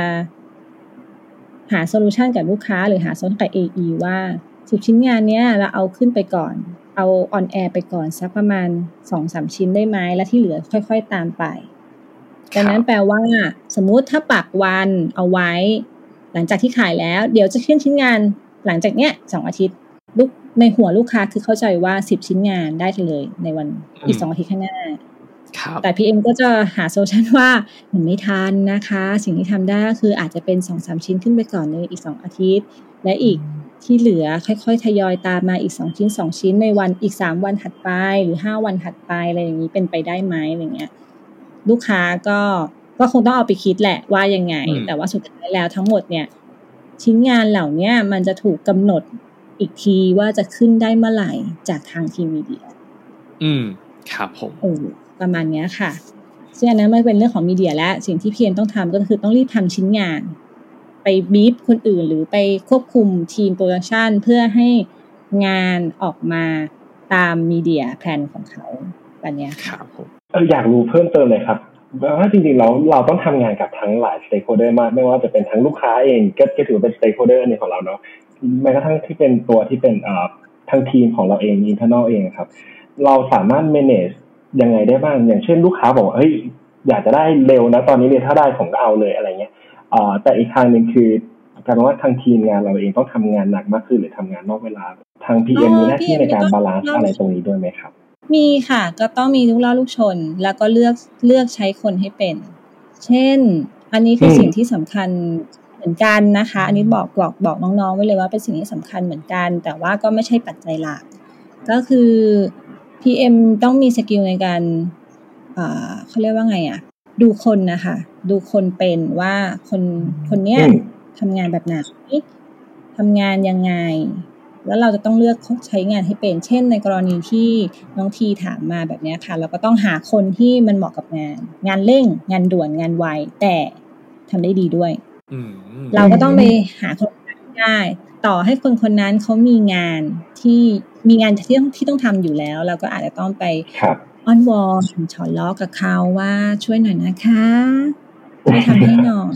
หา solution กับลูกค้า หรือหาโซลูชันกับ AE ว่าสิบชิ้นงานเนี้ยเราเอาขึ้นไปก่อน เอา on air ไปก่อนสักประมาณสองสามชิ้นได้ไหม แล้วที่เหลือค่อย ๆ ตามไป ดังนั้นแปลว่า สมมุติถ้าปักวันเอาไว้ หลังจากที่ขายแล้ว เดี๋ยวจะขึ้นชิ้นงาน หลังจากเนี้ยสองอาทิตย์ลูกในหัวลูกค้าคือเข้าใจว่าสิบชิ้นงานได้เลยในวันอีกสองอาทิตย์ข้างหน้าแต่พีเอ็มก็จะหาโซลูชันว่ามันไม่ทันนะคะ สิ่งที่ทำได้คืออาจจะเป็นสองสามชิ้นขึ้นไปก่อนในอีกสองอาทิตย์ และอีกที่เหลือค่อยๆ ทยอยตามมาอีกสองชิ้นสองชิ้นในวันอีกสามวันถัดไปหรือห้าวันถัดไปอะไรอย่างนี้เป็นไปได้ไหมอะไรเงี้ย ลูกค้าก็ก็คงต้องเอาไปคิดแหละว่ายังไง แต่ว่าสุดท้ายแล้วทั้งหมดเนี่ย ชิ้นงานเหล่านี้มันจะถูกกำหนดอีกทีว่าจะขึ้นได้เมื่อไหร่จากทางทีม media อืม ครับผมโอ้ประมาณนี้ค่ะซึ่งอันนั้นมันเป็นเรื่องของ media และสิ่งที่ PM ต้องทำก็คือต้องรีบทำชิ้นงาน ไปบีบคนอื่นหรือไปควบคุมทีม production เพื่อให้งานออกมาตาม media plan ของเขาแบบนี้ครับผม เอออยากรู้เพิ่มเติมเลยครับว่าจริงๆเราเราต้องทำงานกับทั้งหลาย stakeholder มาก ไม่ว่าจะเป็นทั้งลูกค้าเองก็ถือเป็น stakeholder อันนี้ของเราเนาะแม้กระทั่งที่เป็นตัวที่เป็นอ่าทางทีมของเราเอง internal เองครับ เราสามารถ manage ยังไงได้บ้าง อย่างเช่นลูกค้าบอกว่าเฮ้ยอยากจะได้เร็วนะ ตอนนี้เลยถ้าได้ผมก็เอาเลยอะไรเงี้ยอ่าแต่อีกทางหนึ่งคือการว่าทางทีมงานเราเองต้องทำงานหนักมากขึ้นหรือทำงานนอกเวลา ทาง PM มีหน้าที่ในการ balance อะไรตรงนี้ด้วยไหมครับ มีค่ะ ก็ต้องมีลูกล่อลูกชน แล้วก็เลือกเลือกใช้คนให้เป็น เช่น อันนี้คือสิ่งที่สำคัญเหมือนกันนะคะ อันนี้บอกบอกบอกน้องๆไว้เลยว่าเป็นสิ่งที่สำคัญเหมือนกัน แต่ว่าก็ไม่ใช่ปัจจัยหลัก ก็คือ PM ต้องมีสกิลในการเขาเรียกว่าไงอะดูคนนะคะ ดูคนเป็นว่าคนคนเนี้ยทำงานแบบไหนทำงานยังไง แล้วเราจะต้องเลือกใช้งานให้เป็น เช่น ในกรณีที่น้องทีถามมาแบบนี้ค่ะ เราก็ต้องหาคนที่มันเหมาะกับงาน งานเร่ง งานด่วน งานไว แต่ทำได้ดีด้วย เราก็ต้องไปหาคนได้ ต่อให้คนคนนั้นเขามีงานที่มีงานที่ต้องที่ต้องทำอยู่แล้ว เราก็อาจจะต้องไปอ้อนวอนฉอนล้อกับเขาว่าช่วยหน่อยนะคะช่วยทำให้หน่อย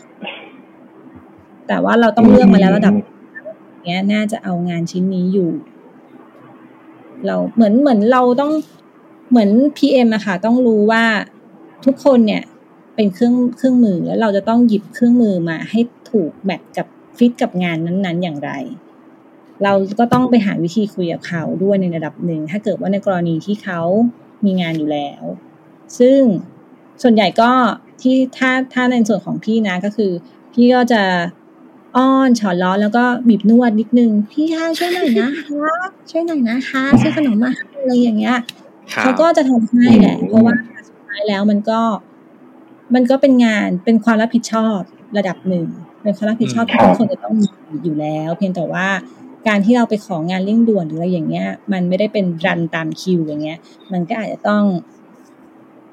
แต่ว่าเราต้องเลือกมาแล้วระดับ เนี้ยน่าจะเอางานชิ้นนี้อยู่ เราเหมือนเหมือนเราต้องเหมือนพีเอ็มอะค่ะ ต้องรู้ว่าทุกคนเนี่ยเป็นเครื่องเครื่องมือแล้วเราจะต้องหยิบเครื่องมือมาให้ถูกแมทกับฟิตกับงานนั้นๆ อย่างไร เราก็ต้องไปหาวิธีคุยกับเขาด้วยในระดับหนึ่ง ถ้าเกิดว่าในกรณีที่เขามีงานอยู่แล้ว ซึ่งส่วนใหญ่ก็ที่ถ้าถ้าในส่วนของพี่นะก็คือ พี่ก็จะ อ้อนฉอนล้อแล้วก็บีบนวดนิดนึงพี่คะช่วยหน่อยนะคะช่วยหน่อยนะคะซื้อขนมมาอะไรอย่างเงี้ยเขาก็จะทำให้แหละเพราะว่าสุดท้ายแล้วมันก็ มันก็เป็นงานเป็นความรับผิดชอบระดับหนึ่งเป็นความรับผิดชอบที่ทุกคนจะต้องมีอยู่แล้ว เพียงแต่ว่าการที่เราไปของานเร่งด่วนหรืออะไรอย่างเงี้ย มันไม่ได้เป็นรันตามคิวอย่างเงี้ย มันก็อาจจะต้อง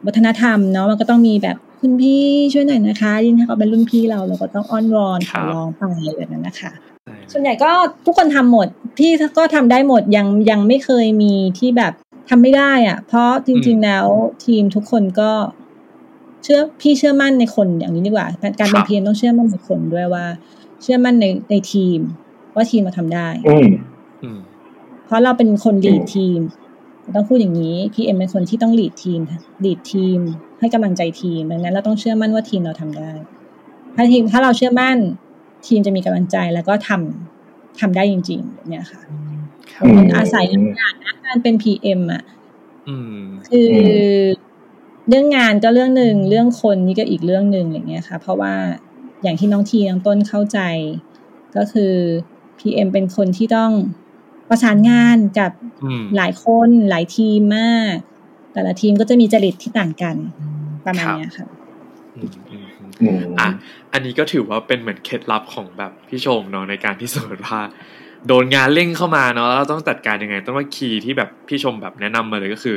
วัฒนธรรมเนาะมันก็ต้องมีแบบคุณพี่ช่วยหน่อยนะคะยิ่งถ้าเขาเป็นรุ่นพี่เราเราก็ต้องอ้อนวอนขอร้องไปแบบนั้นนะคะ ส่วนใหญ่ก็ทุกคนทำหมดพี่ก็ทำได้หมดยังยังไม่เคยมีที่แบบทำไม่ได้อะเพราะจริง ๆแล้วทีมทุกคนก็เชื่อพี่เชื่อมั่นในคนอย่างนี้ดีกว่า การเป็นเพียนต้องเชื่อมั่นในคนด้วยว่า เชื่อมั่นในในทีม ว่าทีมมาทำได้เพราะเราเป็นคน lead ทีม ต้องพูดอย่างนี้ PM เป็นคนที่ต้อง lead ทีม lead ทีม ให้กำลังใจทีมดังนั้นเราต้องเชื่อมั่นว่าทีมเราทำได้ ถ้าทีมถ้าเราเชื่อมั่น ทีมจะมีกำลังใจแล้วก็ทำทำได้จริงๆเนี่ยค่ะมันอาศัยงานนะการเป็น PM อะคือเรื่องงานก็เรื่องหนึ่งเรื่องคนนี่ก็อีกเรื่องหนึ่งอย่างเงี้ยค่ะ เพราะว่าอย่างที่น้องทีน้องต้นเข้าใจ ก็คือ PM เป็นคนที่ต้อง ประสานงานกับหลายคนหลายทีมมาก แต่ละทีมก็จะมีจริตที่ต่างกันประมาณนี้ค่ะอะอันนี้ก็ถือว่าเป็นเหมือนเคล็ดลับของแบบพี่ชมเนาะในการพิสูจน์ว่าโดนงานเร่งเข้ามาเนาะแล้วต้องจัดการยังไง ต้องว่า key ที่แบบพี่ชมแบบแนะนำมาเลยก็คือ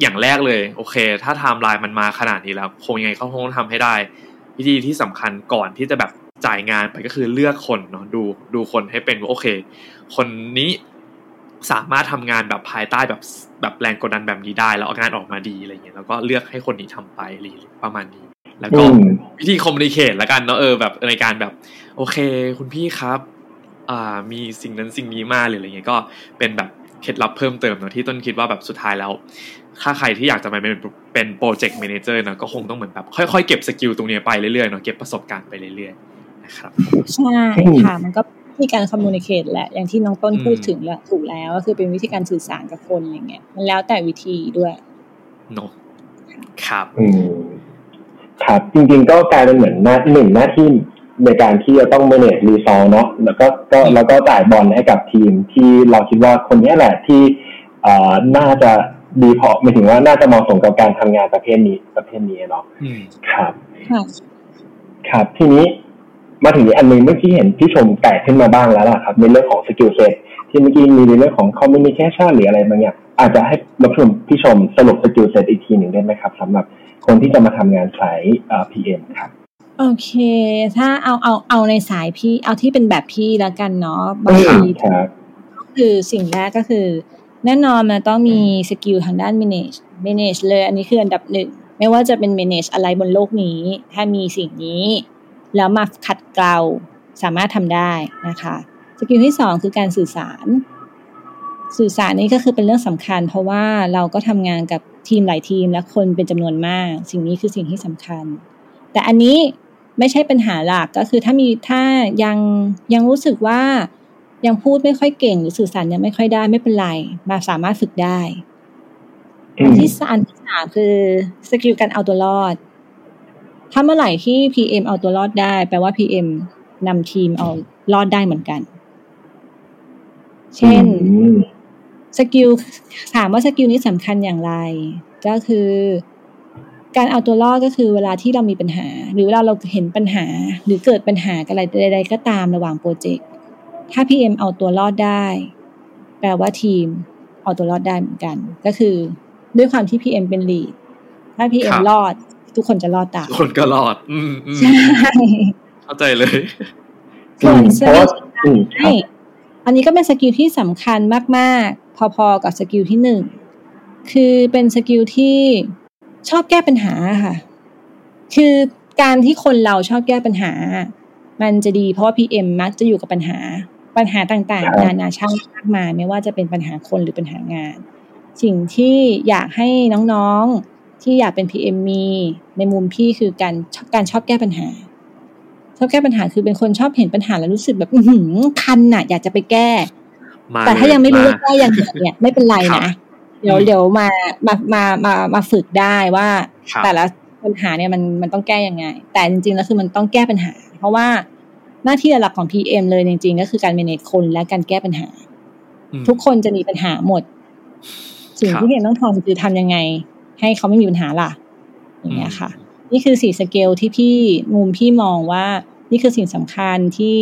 อย่างแรกเลย โอเค ถ้าไทม์ไลน์มันมาขนาดนี้แล้วคงยังไงเขาคงต้องทำให้ได้ วิธีที่สำคัญก่อนที่จะแบบจ่ายงานไปก็คือเลือกคนเนาะดูดูคนให้เป็นว่าโอเค คนนี้ สามารถทำงานแบบภายใต้แบบแบบแรงกดดันแบบนี้ได้ แล้วงานออกมาดีอะไรเงี้ยแล้วก็เลือกให้คนนี้ทำไปหรือประมาณนี้ แล้วก็วิธีคอมมูนิเคตละกันเนาะเออแบบในการแบบ โอเค คุณพี่ครับ อ่ามีสิ่งนั้นสิ่งนี้มาหรืออะไรเงี้ยก็เป็นแบบเคล็ดลับเพิ่มเติมเนาะที่ต้นคิดว่าแบบสุดท้ายแล้ว ถ้าใครที่อยากจะมาเป็นเป็น project manager นะก็คงต้องเหมือนแบบ ค่อยๆเก็บ skill ตรงนี้ไปเรื่อยๆเนาะเก็บประสบการณ์ไปเรื่อยๆครับใช่ค่ะมันก็ มีการ communicate แหละอย่างที่น้องต้นพูดถึงแหละถูกแล้วก็คือเป็นวิธีการสื่อสารกับคนอย่างเงี้ยมันแล้วแต่วิธีด้วยเนาะครับอืมครับ จริงๆก็กลายเป็นเหมือนหน้าหนึ่งหน้าที่ในการที่จะต้อง manage resource เนาะแล้วก็ก็แล้วก็จ่ายบอลให้กับทีมที่เราคิดว่าคนนี้แหละที่อ่าน่าจะดีพอหมายถึงว่าน่าจะเหมาะสมกับการทำงานประเภทนี้ประเภทนี้เนาะครับครับ ทีนี้ มาถึงอันนึงเมื่อกี้เห็นพี่ชมแตะขึ้นมาบ้างแล้วล่ะครับในเรื่องของ skill set ที่เมื่อกี้มีในเรื่องของ communication หรืออะไรบางอย่างอาจจะให้รบชมพี่ชมสรุป skill set อีกทีหนึ่งได้ไหมครับสำหรับคนที่จะมาทำงานสาย PM ครับโอเค ถ้าเอาเอาเอาในสายพี่ เอาที่เป็นแบบพี่แล้วกันเนาะบางทีก็คือสิ่งแรกก็คือ แน่นอนมันต้องมี skill ทางด้าน manage manage เลย อันนี้คืออันดับหนึ่ง ไม่ว่าจะเป็น manage อะไรบนโลกนี้ ถ้ามีสิ่งนี้ แล้วมาขัดเกลาสามารถทำได้นะคะ skill ที่สองคือการสื่อสาร สื่อสารนี่ก็คือเป็นเรื่องสำคัญ เพราะว่าเราก็ทำงานกับทีมหลายทีมและคนเป็นจำนวนมาก สิ่งนี้คือสิ่งที่สำคัญ แต่อันนี้ไม่ใช่ปัญหาหลักก็คือถ้ามีถ้ายังยังรู้สึกว่ายังพูดไม่ค่อยเก่งหรือสื่อสารยังไม่ค่อยได้ไม่เป็นไร มาสามารถฝึกได้อันที่สอันที่สามคือ skill การเอาตัวรอด ถ้าเมื่อไหร่ที่ PM เอาตัวรอดได้ แปลว่า PM นำทีมเอาตัวรอดได้เหมือนกัน เช่นอืม skill ถามว่า skill นี้สำคัญอย่างไร ก็คือ การเอาตัวรอดก็คือเวลาที่เรามีปัญหา หรือเวลาเราเห็นปัญหา หรือเกิดปัญหาอะไรใด ๆ ก็ตามระหว่าง project ถ้า PM เอาตัวรอดได้ แปลว่าทีมเอาตัวรอดได้เหมือนกัน ก็คือ ด้วยความที่ PM เป็น lead ถ้า PM รอด ทุกคนจะรอดตามคนก็รอดอืมอืมใช่เข้าใจเลยส่วนเพราะว่าอืมครัใช่อันนี้ก็เป็น skill ที่สำคัญมากๆ พอๆกับ skill ที่หนึ่งคือเป็น skill ที่ชอบแก้ปัญหาค่ะ คือการที่คนเราชอบแก้ปัญหา มันจะดีเพราะว่า PM มักจะอยู่กับปัญหา ปัญหาต่างครับๆนานาชาติมากมายไม่ว่าจะเป็นปัญหาคนหรือปัญหางาน สิ่งที่อยากให้น้องๆ ที่อยากเป็น PM มีในมุมพี่คือการการชอบแก้ปัญหา ชอบแก้ปัญหาคือเป็นคนชอบเห็นปัญหาแล้วรู้สึกแบบอื้อหือคันน่ะ อยากจะไปแก้มาแต่ถ้ายังไม่รู้เลว่าแก้ยังไงเนี่ยไม่เป็นไรครับนะเดี๋ยวอืมเดี๋ยวมามามามามาฝึกได้ว่าครับแต่ละปัญหาเนี่ยมันมันต้องแก้ยังไง แต่จริงๆแล้วคือมันต้องแก้ปัญหา เพราะว่าหน้าที่หลักของ PM เลยจริงๆ ก็คือการ manage คนและการแก้ปัญหาอืมทุกคนจะมีปัญหาหมด สิ่งครับที่เพียงต้องทำคือทำยังไง ให้เขาไม่มีปัญหาล่ะ อย่างเงี้ยค่ะ นี่คือสี่สเกลที่พี่มุมพี่มองว่า นี่คือสิ่งสำคัญที่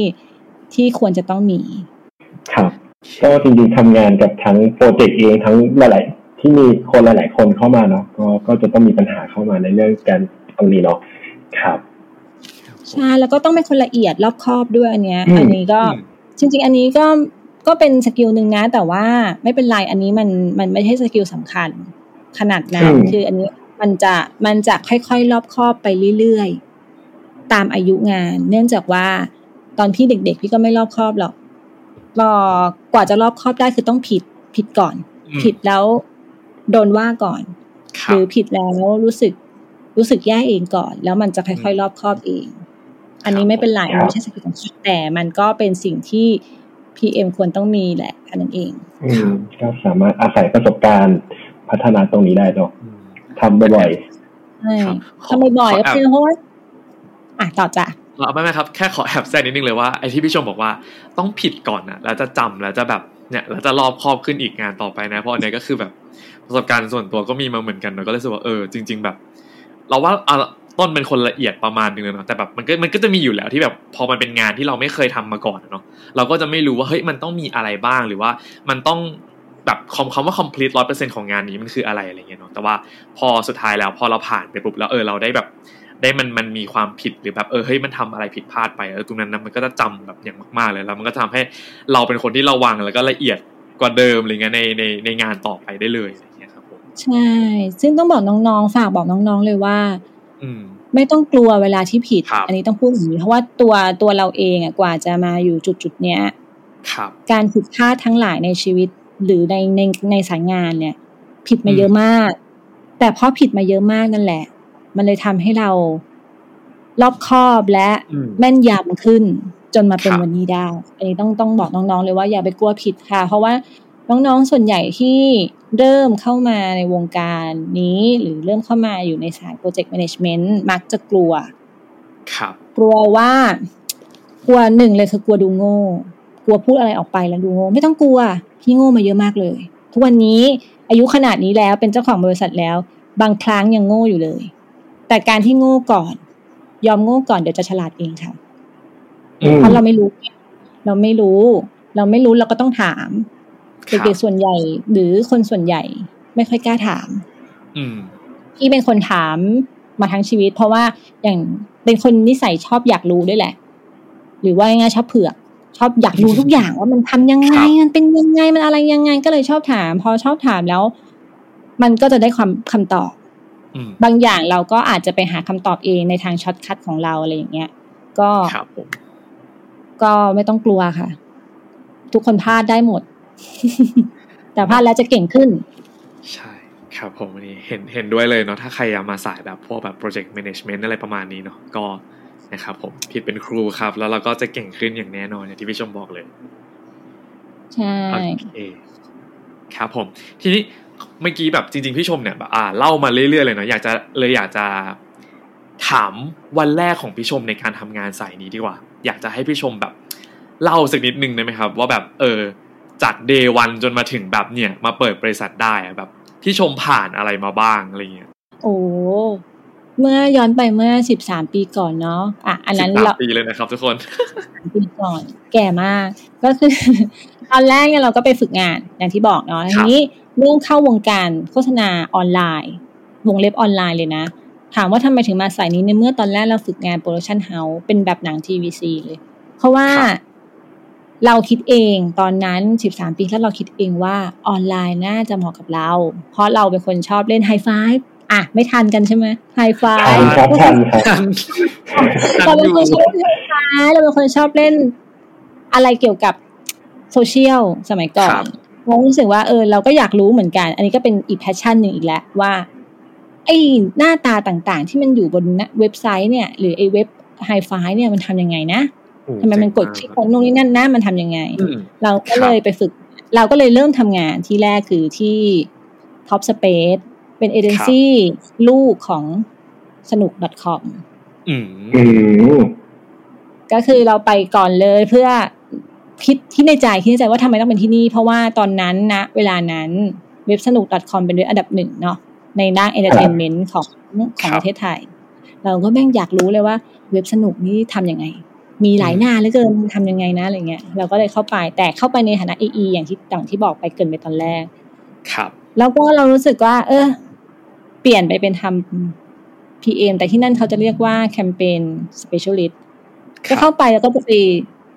ที่ควรจะต้องมี ครับก็จริงๆทำงานกับทั้ง project เองทั้งหลายๆที่มีคนหลาย ๆ คนเข้ามาเนาะก็ก็จะต้องมีปัญหาเข้ามาในเรื่องการตรงนี้เนาะครับใช่แล้วก็ต้องเป็นคนละเอียดรอบคอบด้วยอันเนี้ยอืมอันนี้ก็อืมจริง ๆ อันนี้ก็ก็เป็น skill หนึ่งนะ แต่ว่าไม่เป็นไรอันนี้มันมันไม่ใช่ skill สำคัญ ขนาดนั้นคืออันนี้มันจะมันจะค่อยๆรอบคอบไปเรื่อยๆ ตามอายุงาน เนื่องจากว่าตอนพี่เด็ก ๆ พี่ก็ไม่รอบคอบหรอกรอกว่าจะรอบคอบได้คือต้องผิดผิดก่อนอืมผิดแล้วโดนว่าก่อนคหรัรืบอผิดแล้วรู้สึกรู้สึกแย่เองก่อน แล้วมันจะค่อยๆ รอบคอบเอง อันนี้ไม่เป็นไรครับไม่ใช่สกิลของพี่แต่มันก็เป็นสิ่งที่ PM ควรต้องมีแหละอันนั้นเองอืมก็สามารถอาศัยประสบการณ์ พัฒนาตรงนี้ได้เนาะอืมทำบ่อยใช่ครับทำบ่อยๆขก็แอบเป็นเพราะว่าอะต่อจ้ะเอาไม่ไม่ครับแค่ขอแอบแซงนิดนึงเลยว่าไอ้ที่พี่ชมบอกว่าต้องผิดก่อนนะแล้วจะจำแล้วจะแบบเนี่ยแล้วจะรอบคอบขึ้นอีกงานต่อไปนะ เพราะอันเนี้ยก็คือแบบประสบการณ์ส่วนตัวก็มีมาเหมือนกันเนอะก็เลยรู้สึกว่าเออจริง ๆ แบบ เราว่าเอาต้นเป็นคนละเอียดประมาณนึงเลยเนาะแต่แบบมันก็มันก็จะมีอยู่แล้วที่แบบพอมันเป็นงานที่เราไม่เคยทำมาก่อนอะเนาะเราก็จะไม่รู้ว่าเฮ้ยมันต้องมีอะไรบ้างหรือว่ามันต้อง แบบคำคำว่า complete ร้อยเปอร์เซ็นของงานนี้มันคืออะไรอะไรเงี้ยเนาะแต่ว่าพอสุดท้ายแล้วพอเราผ่านไปปุ๊บแล้วเออเราได้แบบ ได้มันมันมีความผิดหรือแบบเออเฮ้ยมันทำอะไรผิดพลาดไปเออตรงนั้นนะมันก็จะจำแบบอย่างมากๆเลยแล้วมันก็ทำให้เราเป็นคนที่ระวังแล้วก็ละเอียดกว่าเดิมอะไรเงี้ยในในในงานต่อไปได้เลยอะไรเงี้ยครับผมใช่ ซึ่งต้องบอกน้องๆ ฝากบอกน้องๆเลยว่า อืมไม่ต้องกลัวเวลาที่ผิดครับอันนี้ต้องพูดอย่างนี้เพราะว่าตัวตัวเราเองอะกว่าจะมาอยู่จุดจุดๆเนี้ยครับการผิดพลาดทั้งหลายในชีวิต หรือในในในสายงานเนี่ย ผิดมาเยอะมาก แต่เพราะผิดมาเยอะมากนั่นแหละ มันเลยทำให้เรารอบคอบและอืมแม่นยำขึ้น จนมาเป็นครับวันนี้ได้อันนี้ต้องต้องบอกน้องๆเลยว่าอย่าไปกลัวผิดค่ะ เพราะว่าน้องๆส่วนใหญ่ที่เริ่มเข้ามาในวงการนี้ หรือเริ่มเข้ามาอยู่ในสายโปรเจกต์แมネจเมนต์มักจะกลัว ครับ กลัวว่ากลัวหนึ่งเลยคือกลัวดูโง่ กลัวพูดอะไรออกไปแล้วดูโง่ไม่ต้องกลัวพี่โง่มาเยอะมากเลย ทุกวันนี้อายุขนาดนี้แล้วเป็นเจ้าของบริษัทแล้ว บางครั้งยังโง่อยู่เลย แต่การที่โง่ก่อน ยอมโง่ก่อนเดี๋ยวจะฉลาดเองค่ะๆอืมเพราะเราไม่รู้ เราไม่รู้ เราไม่รู้เราก็ต้องถามครับเด็กๆส่วนใหญ่ หรือคนส่วนใหญ่ไม่ค่อยกล้าถาม อืมพี่เป็นคนถามมาทั้งชีวิต เพราะว่าอย่างเป็นคนนิสัยชอบอยากรู้ด้วยแหละ หรือว่าง่ายๆชอบเผือก ชอบอยากรู้ทุกอย่างว่ามันทำยังไงครับมันเป็นยังไงมันอะไรยังไงก็เลยชอบถาม พอชอบถามแล้ว มันก็จะได้ความคำตอบอืมบางอย่างเราก็อาจจะไปหาคำตอบเองในทาง shortcut ของเราอะไรอย่างเงี้ย ก็ครับผมก็ไม่ต้องกลัวค่ะ ทุกคนพลาดได้หมด แต่พลาดแล้วจะเก่งขึ้น ใช่ครับผมอันนี้เห็นเห็นด้วยเลยเนาะถ้าใครอยากมาสายแบบพวกแบบ project management อะไรประมาณนี้เนาะก็ นะครับผมผิดเป็นครูครับ แล้วเราก็จะเก่งขึ้นอย่างแน่นอนอย่างที่พี่ชมบอกเลยใช่โอเคครับผม ทีนี้เมื่อกี้แบบจริง ๆ พี่ชมเนี่ยแบบอ่าเล่ามาเรื่อยๆเลยเนาะอยากจะเลยอยากจะถามวันแรกของพี่ชมในการทำงานสายนี้ดีกว่า อยากจะให้พี่ชมแบบ เล่าสักนิดนึงได้ไหมครับ ว่าแบบเออจาก day one จนมาถึงแบบเนี่ย มาเปิดบริษัทได้อะแบบพี่ชมผ่านอะไรมาบ้างอะไรเงี้ย โอ้ เมื่อย้อนไปเมื่อสิบสามปีก่อนเนาะอะอันนั้นสิบเราสามปีเลยนะครับทุกคนปีก่อนแก่มากก็คือ ตอนแรกเนี่ยเราก็ไปฝึกงานอย่างที่บอกเนาะครับทีนี้เรื่องเข้าวงการโฆษณาออนไลน์ วงเล็บออนไลน์เลยนะ ถามว่าทำไมถึงมาสายนี้ในเมื่อตอนแรกเราฝึกงาน production house เป็นแบบหนัง TVC เลย เพราะว่าครับเราคิดเองตอนนั้น 13 ปีแล้วเราคิดเองว่าออนไลน์น่าจะเหมาะกับเรา เพราะเราเป็นคนชอบเล่นไฮไฟฟ์ อะ ไม่ทันกันใช่ไหม hi5 ทันครับทันครับทันทัเราเป็อนคนชอบเล่น hi5 เราเป็นคนชอบเล่น อะไรเกี่ยวกับโซเชียลสมัยก่อนครับเรารู้สึกว่าเออเราก็อยากรู้เหมือนกัน อันนี้ก็เป็นอีก passion หนึ่งอีกแล้วว่าไอ้หน้าตาต่างๆ ที่มันอยู่บนเว็บไซต์เนี่ย หรือไอ้เว็บไฮไฟฟ์เนี่ยมันทำยังไงนะโอ้ทำไมมันกดคลิกของนู่นนี่นั่นนะมันทำยังไงอืมเราก็ครับเลยไปฝึก เราก็เลยเริ่มทำงานที่แรกคือที่ Top Space เป็ นเอเจนซี่ลูกของสนุก .com อืมอืมก็คือเราไปก่อนเลยเพื่อคิดที่ในใจคิดในใจว่าทำไมต้องเป็นที่นี่ เพราะว่าตอนนั้นนะ เวลานั้นเว็บสนุก .com เป็นเว็บอันดับหนึ่งเนาะในด้าน entertainment ของของประเทศไทย เราก็แม่งอยากรู้เลยว่าเว็บสนุกนี่ทำยังไง มีหลายหน้าเหลือเกินทำยังไงนะอะไรเงี้ยเราก็เลยเข้าไปแต่เข้าไปในฐานะ AE อย่างที่ต่างที่บอกไปเกรินไปตอนแรก ครับ แล้วก็เรารู้สึกว่า เออ เปลี่ยนไปเป็นทำ PM แต่ที่นั่นเขาจะเรียกว่าแคมเปญ specialist ก็เข้าไปแล้วก็จะไป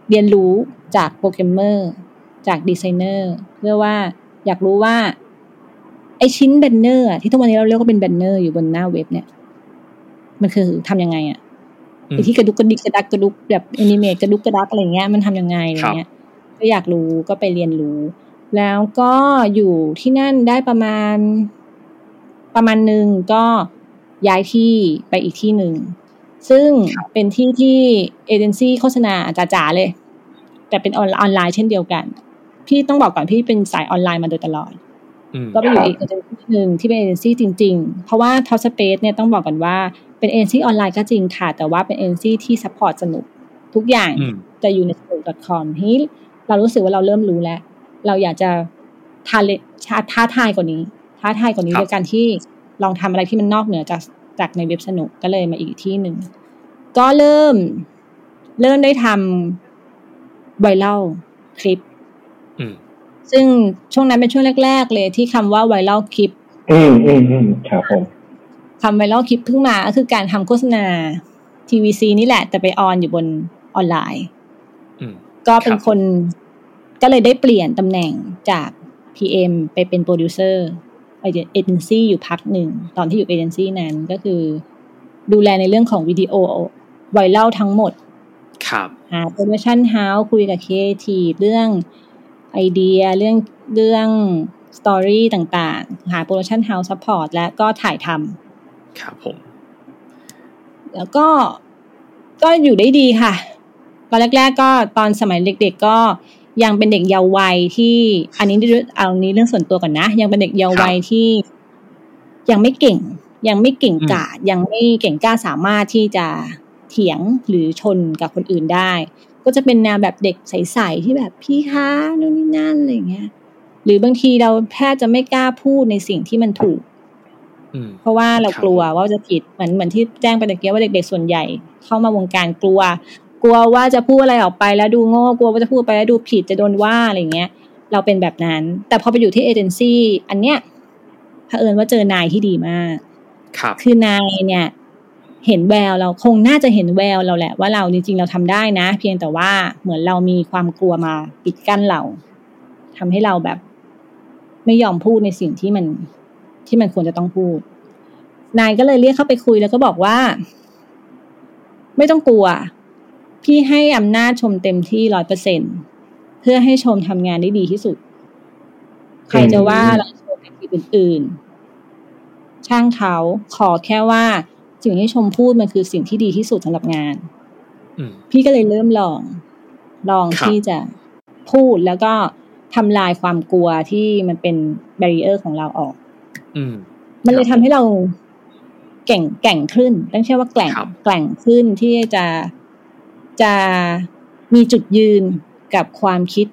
เรียนรู้จากโปรแกรมเมอร์จากดีไซเนอร์เพื่อว่าอยากรู้ว่าไอ้ชิ้น banner ที่ทุกวันนี้เราเรียกว่าเป็น banner อยู่บนหน้าเว็บเนี่ย มันคือทำยังไงอะอืมไอ้ที่กระดุกกระดิกกระดักกระดุกแบบ animate กระดุกกระดักอะไรเงี้ยมันทำยังไงอะไรเงี้ยก็อยากรู้ก็ไปเรียนรู้ แล้วก็อยู่ที่นั่นได้ประมาณ ประมาณหนึ่งก็ย้ายที่ไปอีกที่หนึ่ง ซึ่งเป็นที่ที่เอเจนซี่โฆษณาจ๋าๆเลย แต่เป็นออนออนไลน์เช่นเดียวกัน พี่ต้องบอกก่อนพี่เป็นสายออนไลน์มาโดยตลอดอืมก็ไปอยู่อีกเอเจนซี่หนึ่งที่เป็นเอเจนซี่จริง ๆ เพราะว่าท็อปสเปซเนี่ยต้องบอกกันว่าเป็นเอเจนซี่ออนไลน์ก็จริงค่ะ แต่ว่าเป็นเอเจนซี่ที่ support สนุกทุกอย่างอืมจะอยู่ใน s n o o com ทีนี้เรารู้สึกว่าเราเริ่มรู้แล้ว เราอยากจะทาเลท้าท้าทายกว่านี้ ท้าทายกว่านี้ครับโดยการที่ลองทำอะไรที่มันนอกเหนือจากจากในเว็บสนุกก็เลยมาอีกที่หนึ่ง ก็เริ่ม เริ่มได้ทำไวรัลคลิปอืมซึ่งช่วงนั้นเป็นช่วงแรก ๆ เลยที่คำว่าไวรัลคลิป อืมอืมอืมครับผมคำไวรัลคลิปเพิ่งมาก็คือการทำโฆษณา TVC นี่แหละ แต่ไปออนอยู่บนออนไลน์อืมก็เป็นครับคนก็เลยได้เปลี่ยนตำแหน่งจาก PM ไปเป็นโปรดิวเซอร์ เอเจนซี่อยู่พักหนึ่ง ตอนที่อยู่เอเจนซี่นั้นก็คือ ดูแลในเรื่องของวิดีโอ viral ทั้งหมด ครับหา production house คุยกับครีเอทีฟเรื่องไอเดียเรื่องเรื่อง story ต่างๆ หา production house support และก็ถ่ายทำครับผม แล้วก็ก็อยู่ได้ดีค่ะ ตอนแรก ๆ ก็ตอนสมัยเด็ก ๆ ก็ ยังเป็นเด็กเยาว์วัยที่อันนี้เอานี้เรื่องส่วนตัวก่อนนะ ยังเป็นเด็กเยาว์วัยที่ยังไม่เก่ง ยังไม่เก่งกาจยังไม่เก่งกล้าสามารถที่จะเถียงหรือชนกับคนอื่นได้ ก็จะเป็นแนวแบบเด็กใสๆที่แบบพี่คะนู่นนี่นั่นอะไรอย่างเงี้ยหรือบางทีเราแทบจะไม่กล้าพูดในสิ่งที่มันถูกอืมเพราะว่าเราครับกลัวว่าจะผิดเหมือนเหมือนที่แจ้งไปตะเกียว่าเด็กๆส่วนใหญ่ เข้ามาวงการกลัว กลัวว่าจะพูดอะไรออกไปแล้วดูโง่กลัวว่าจะพูดไปแล้วดูผิดจะโดนว่าอะไรเงี้ย เราเป็นแบบนั้น แต่พอไปอยู่ที่เอเจนซี่อันเนี้ยเผอิญว่าเจอนายที่ดีมากครับคือนายเนี่ย เห็นแววเราคงน่าจะเห็นแววเราแหละ ว่าเราจริงๆเราทำได้นะ เพียงแต่ว่าเหมือนเรามีความกลัวมาปิดกั้นเราทำให้เราแบบ ไม่ยอมพูดในสิ่งที่มันที่มันควรจะต้องพูด นายก็เลยเรียกเข้าไปคุยแล้วก็บอกว่า ไม่ต้องกลัว พี่ให้อำนาจชมเต็มที่ร้อยเปอร์เซ็นเพื่อให้ชมทำงานได้ดีที่สุด ใครจะว่าเราชมในที่อื่นๆ ช่างเขาขอแค่ว่าสิ่งที่ชมพูดมันคือสิ่งที่ดีที่สุดสำหรับงานอืมพี่ก็เลยเริ่มลอง ลองครับที่จะพูดแล้วก็ทำลายความกลัวที่มันเป็นแบร r เออร์ของเราออกอืมมันเลยทำให้เราเก่งแกร่งขึ้นต้องใช้ว่าแกร่งครับแกร่งขึ้นที่จะ จะมีจุดยืนกับความคิด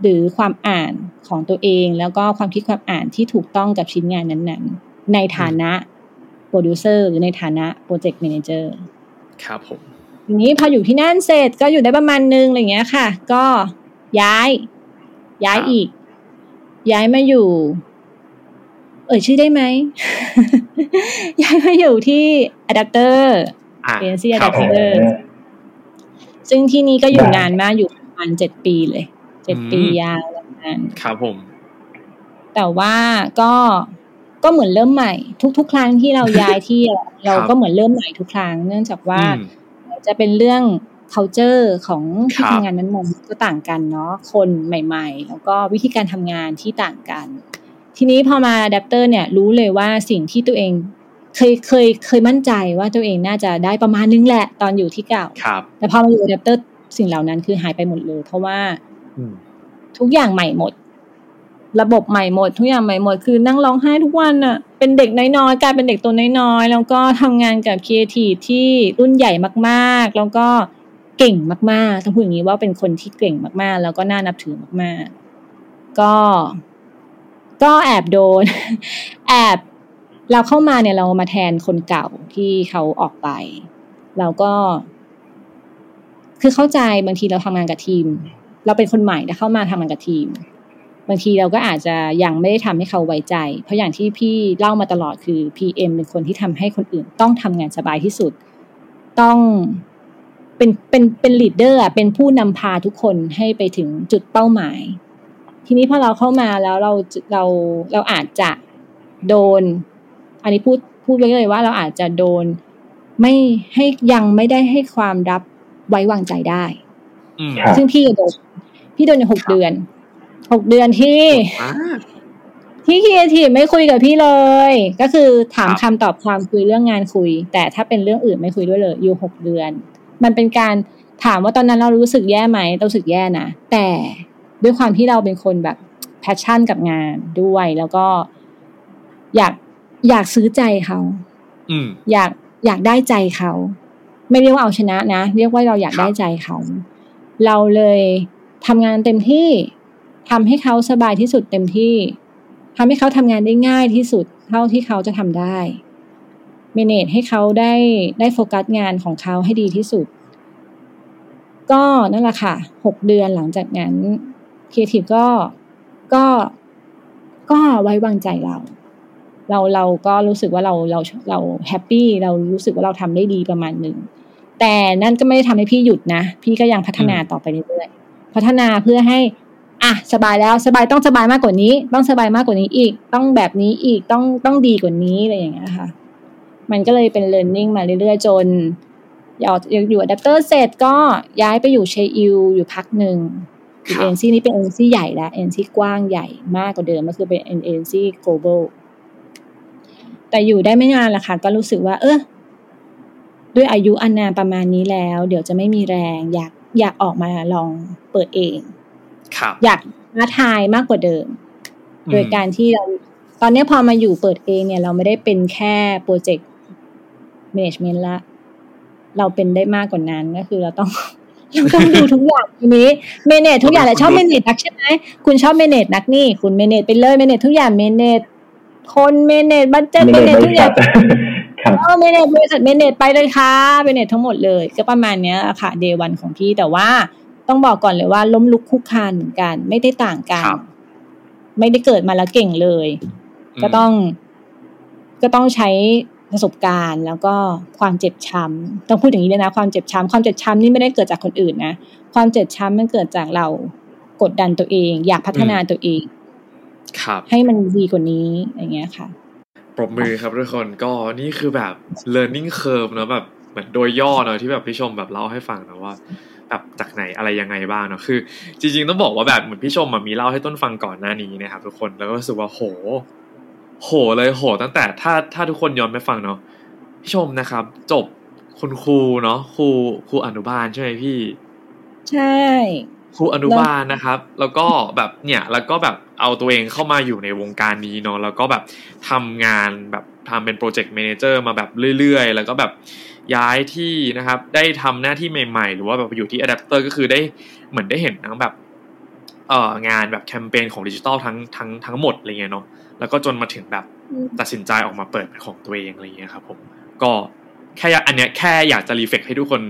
หรือความอ่านของตัวเอง แล้วก็ความคิดความอ่านที่ถูกต้องกับชิ้นงานนั้นๆ ในฐานะโปรดิวเซอร์หรือในฐานะโปรเจกต์ a ม a นเจอร์ครับผมทีนี้พออยู่ที่นั่นเสร็จก็อยู่ได้ประมาณนึงอะไรอย่างเงี้ยค่ะ ก็ย้าย ย้ายครับอีก ย้ายมาอยู่ เอ่ยชื่อได้ไหม ย้ายมาอยู่ที่อะแดปเตอร์อะเอเจนซี่ครับผม Adapter ซึ่งที่นี่ก็อยู่ได้นานมากอยู่ประมาณเจ็ดปีเลยเจ็ดอืมปียาวนานครับผม แต่ว่าก็ก็เหมือนเริ่มใหม่ ทุก ๆ ครั้งที่เราย้ายที่อะเราก็เหมือนเริ่มใหม่ทุกครั้ง เนื่องจากว่าอืมจะเป็นเรื่อง culture ของที่ครับทำงานนั้นๆก็ต่างกันเนาะคนใหม่ ๆ แล้วก็วิธีการทำงานที่ต่างกัน ทีนี้พอมาอะแดปเตอร์เนี่ยรู้เลยว่าสิ่งที่ตัวเอง เคยเคยเคยมั่นใจว่าตัวเองน่าจะได้ประมาณนึงแหละตอนอยู่ที่เก่าครับแต่พอมาอยู่อะแดปเตอร์สิ่งเหล่านั้นคือหายไปหมดเลย เพราะว่าอืมทุกอย่างใหม่หมด ระบบใหม่หมด ทุกอย่างใหม่หมด คือนั่งร้องไห้ทุกวันอะเป็นเด็กน้อยๆกลายเป็นเด็กตัวน้อยๆแล้วก็ทำงานกับครีเอทีฟที่รุ่นใหญ่มากๆ แล้วก็เก่งมากๆต้องพูดอย่างนี้ว่าเป็นคนที่เก่งมากๆ แล้วก็น่านับถือมากๆ ก็ก็แอบโดน แอบ เราเข้ามาเนี่ยเรามาแทนคนเก่าที่เขาออกไป เราก็ คือเข้าใจบางทีเราทำงานกับทีม เราเป็นคนใหม่แต่เข้ามาทำงานกับทีม บางทีเราก็อาจจะยังไม่ได้ทำให้เขาไว้ใจ เพราะอย่างที่พี่เล่ามาตลอดคือ PM เป็นคนที่ทำให้คนอื่น ต้องทำงานสบายที่สุด ต้องเป็นเป็นเป็นลีดเดอร์อะเป็นผู้นำพาทุกคนให้ไปถึงจุดเป้าหมาย ทีนี้พอเราเข้ามาแล้วเราเราเราอาจจะโดน อันนี้พูดพูดไว้เลยว่าเราอาจจะโดนไม่ให้ยังไม่ได้ให้ความรับไว้วางใจได้อืมครับซึ่งพี่โดนพี่โดนอยู่หกครับเดือนหกเดือนที่อ่าที่ครีเอทีฟไม่คุยกับพี่เลย ก็คือถามครับคำตอบความคุยเรื่องงานคุย แต่ถ้าเป็นเรื่องอื่นไม่คุยด้วยเลย อยู่หกเดือน มันเป็นการถามว่าตอนนั้นเรารู้สึกแย่ไหมเรารู้สึกแย่นะแต่ด้วยความที่เราเป็นคนแบบ passion กับงานด้วย แล้วก็อยาก อยากซื้อใจเขาอืมอยากอยากได้ใจเขา ไม่เรียกว่าเอาชนะนะ เรียกว่าเราอยากครับได้ใจเขา เราเลยทำงานเต็มที่ทำให้เขาสบายที่สุดเต็มที่ทำให้เขาทำงานได้ง่ายที่สุด เท่าที่เขาจะทำได้ manage ให้เขาได้ได้โฟกัสงานของเขาให้ดีที่สุด ก็นั่นแหละค่ะหกเดือนหลังจากนั้นครีเอทีฟก็ก็ก็ไว้วางใจเรา เราเราก็รู้สึกว่าเราเราเรา happy เรารู้สึกว่าเราทำได้ดีประมาณหนึ่งแต่นั่นก็ไม่ได้ทำให้พี่หยุดนะ พี่ก็ยังพัฒนาต่อไปเรื่อยๆพัฒนาเพื่อให้อะสบายแล้วสบายต้องสบายมากกว่านี้ ต้องสบายมากกว่านี้อีก ต้องแบบนี้อีกต้องต้องดีกว่านี้อะไรอย่างเงี้ยค่ะ มันก็เลยเป็น learning มาเรื่อยๆ จนอยู่อยู่อะแดปเตอร์เสร็จก็ย้ายไปอยู่เชอิวอยู่พักหนึ่งครับเอเจนซี่นี้เป็นเอเจนซี่ใหญ่แล้วเอเจนซี่กว้างใหญ่มากกว่าเดิมก็คือเป็นเอ็นซี global แต่อยู่ได้ไม่นานละค่ะ ก็รู้สึกว่า เออด้วยอายุอันนานประมาณนี้แล้ว เดี๋ยวจะไม่มีแรง อยากอยากออกมาลองเปิดเองครับอยากท้าทายมากกว่าเดิมอืมโดยการที่เราตอนนี้พอมาอยู่เปิดเองเนี่ย เราไม่ได้เป็นแค่โปรเจกต์ management ละ เราเป็นได้มากกว่านั้นก็คือเราต้องเราต้องดูทุกอย่างทีนี้manage ทุกอย่างเลยชอบ manage นักใช่ไหมคุณชอบ manage นักนี่ คุณ manage ไปเลย manage ทุกอย่าง manage คน manage budget ไม่เมได้ manage บทุกอษัย่างครับเออ manage บริษัท manage ไปเลยค่ะ manage ทั้งหมดเลย ก็ประมาณเนี้ยค่ะ day one ของพี่แต่ว่าต้องบอกก่อนเลยว่าล้มลุกคลุกคลานเหมือนกัน ไม่ได้ต่างกันครับไม่ได้เกิดมาแล้วเก่งเลย ก็ต้อง ก็ต้องใช้ประสบการณ์แล้วก็ความเจ็บช้ำต้องพูดอย่างนี้เลยนะความเจ็บช้ำความเจ็บช้ำนี่ไม่ได้เกิดจากคนอื่นนะ ความเจ็บช้ำมันเกิดจากเรากดดันตัวเอง อยากพัฒนาตัวเองครับ ให้มันดีกว่านี้อย่างเงี้ยค่ะปรบมือครับทุกคนก็นี่คือแบบ learning curve เนอะแบบเหมือนโดยย่อเนอะที่แบบพี่ชมแบบเล่าให้ฟังนะว่าแบบจากไหนอะไรยังไงบ้างเนอะคือ จริง ๆ ต้องบอกว่าแบบเหมือนพี่ชมอะมีเล่าให้ต้นฟังก่อนหน้านี้นะครับทุกคนแล้วก็รู้สึกว่าโห โหเลยโห ตั้งแต่ถ้าถ้าทุกคนย้อนไปฟังเนาะพี่ชมนะครับ จบคุณครูเนาะครูครูอนุบาลใช่ไหมพี่ ใช่ ครูอนุบาลนะครับ แล้วก็แบบเนี่ยแล้วก็แบบเอาตัวเองเข้ามาอยู่ในวงการนี้เนาะแล้วก็แบบทำงานแบบทำเป็น project manager มาแบบเรื่อยๆ แล้วก็แบบย้ายที่นะครับ ได้ทำหน้าที่ใหม่ๆ หรือว่าแบบอยู่ที่อะแดปเตอร์ก็คือได้เหมือนได้เห็นทั้งแบบเอ่องานแบบแคมเปญของดิจิตอลทั้งทั้งทั้งหมดอะไรเงี้ยเนาะแล้วก็จนมาถึงแบบตัดสินใจออกมาเปิดเป็นของตัวเองอะไรเงี้ยครับผมก็แค่อันเนี้ยแค่อยากจะรีเฟกให้ทุกคน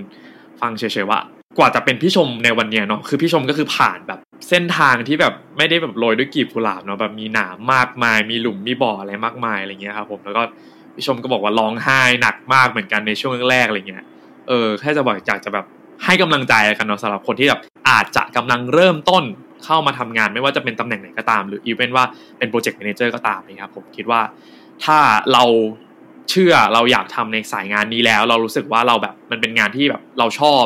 ฟังเฉยๆว่า กว่าจะเป็นพี่ชมในวันเนี้ยเนาะคือพี่ชมก็คือผ่านแบบเส้นทางที่แบบไม่ได้แบบโรยด้วยกีบกุหลาบเนาะแบบมีหนามมากมาย มีหลุมมีบ่ออะไรมากมายอะไรเงี้ยครับผมแล้วก็พี่ชมก็บอกว่าร้องไห้หนักมากเหมือนกันในช่วงแรกๆอะไรเงี้ยเออแค่จะบอกอยากจะแบบให้กำลังใจกันเนาะสำหรับคนที่แบบอาจจะกำลังเริ่มต้นเข้ามาทำงานไม่ว่าจะเป็นตำแหน่งไหนก็ตาม หรือ even ว่าเป็น project manager ก็ตามนะครับผมคิดว่าถ้าเราเชื่อเราอยากทำในสายงานนี้แล้ว เรารู้สึกว่าเราแบบมันเป็นงานที่แบบเราชอบ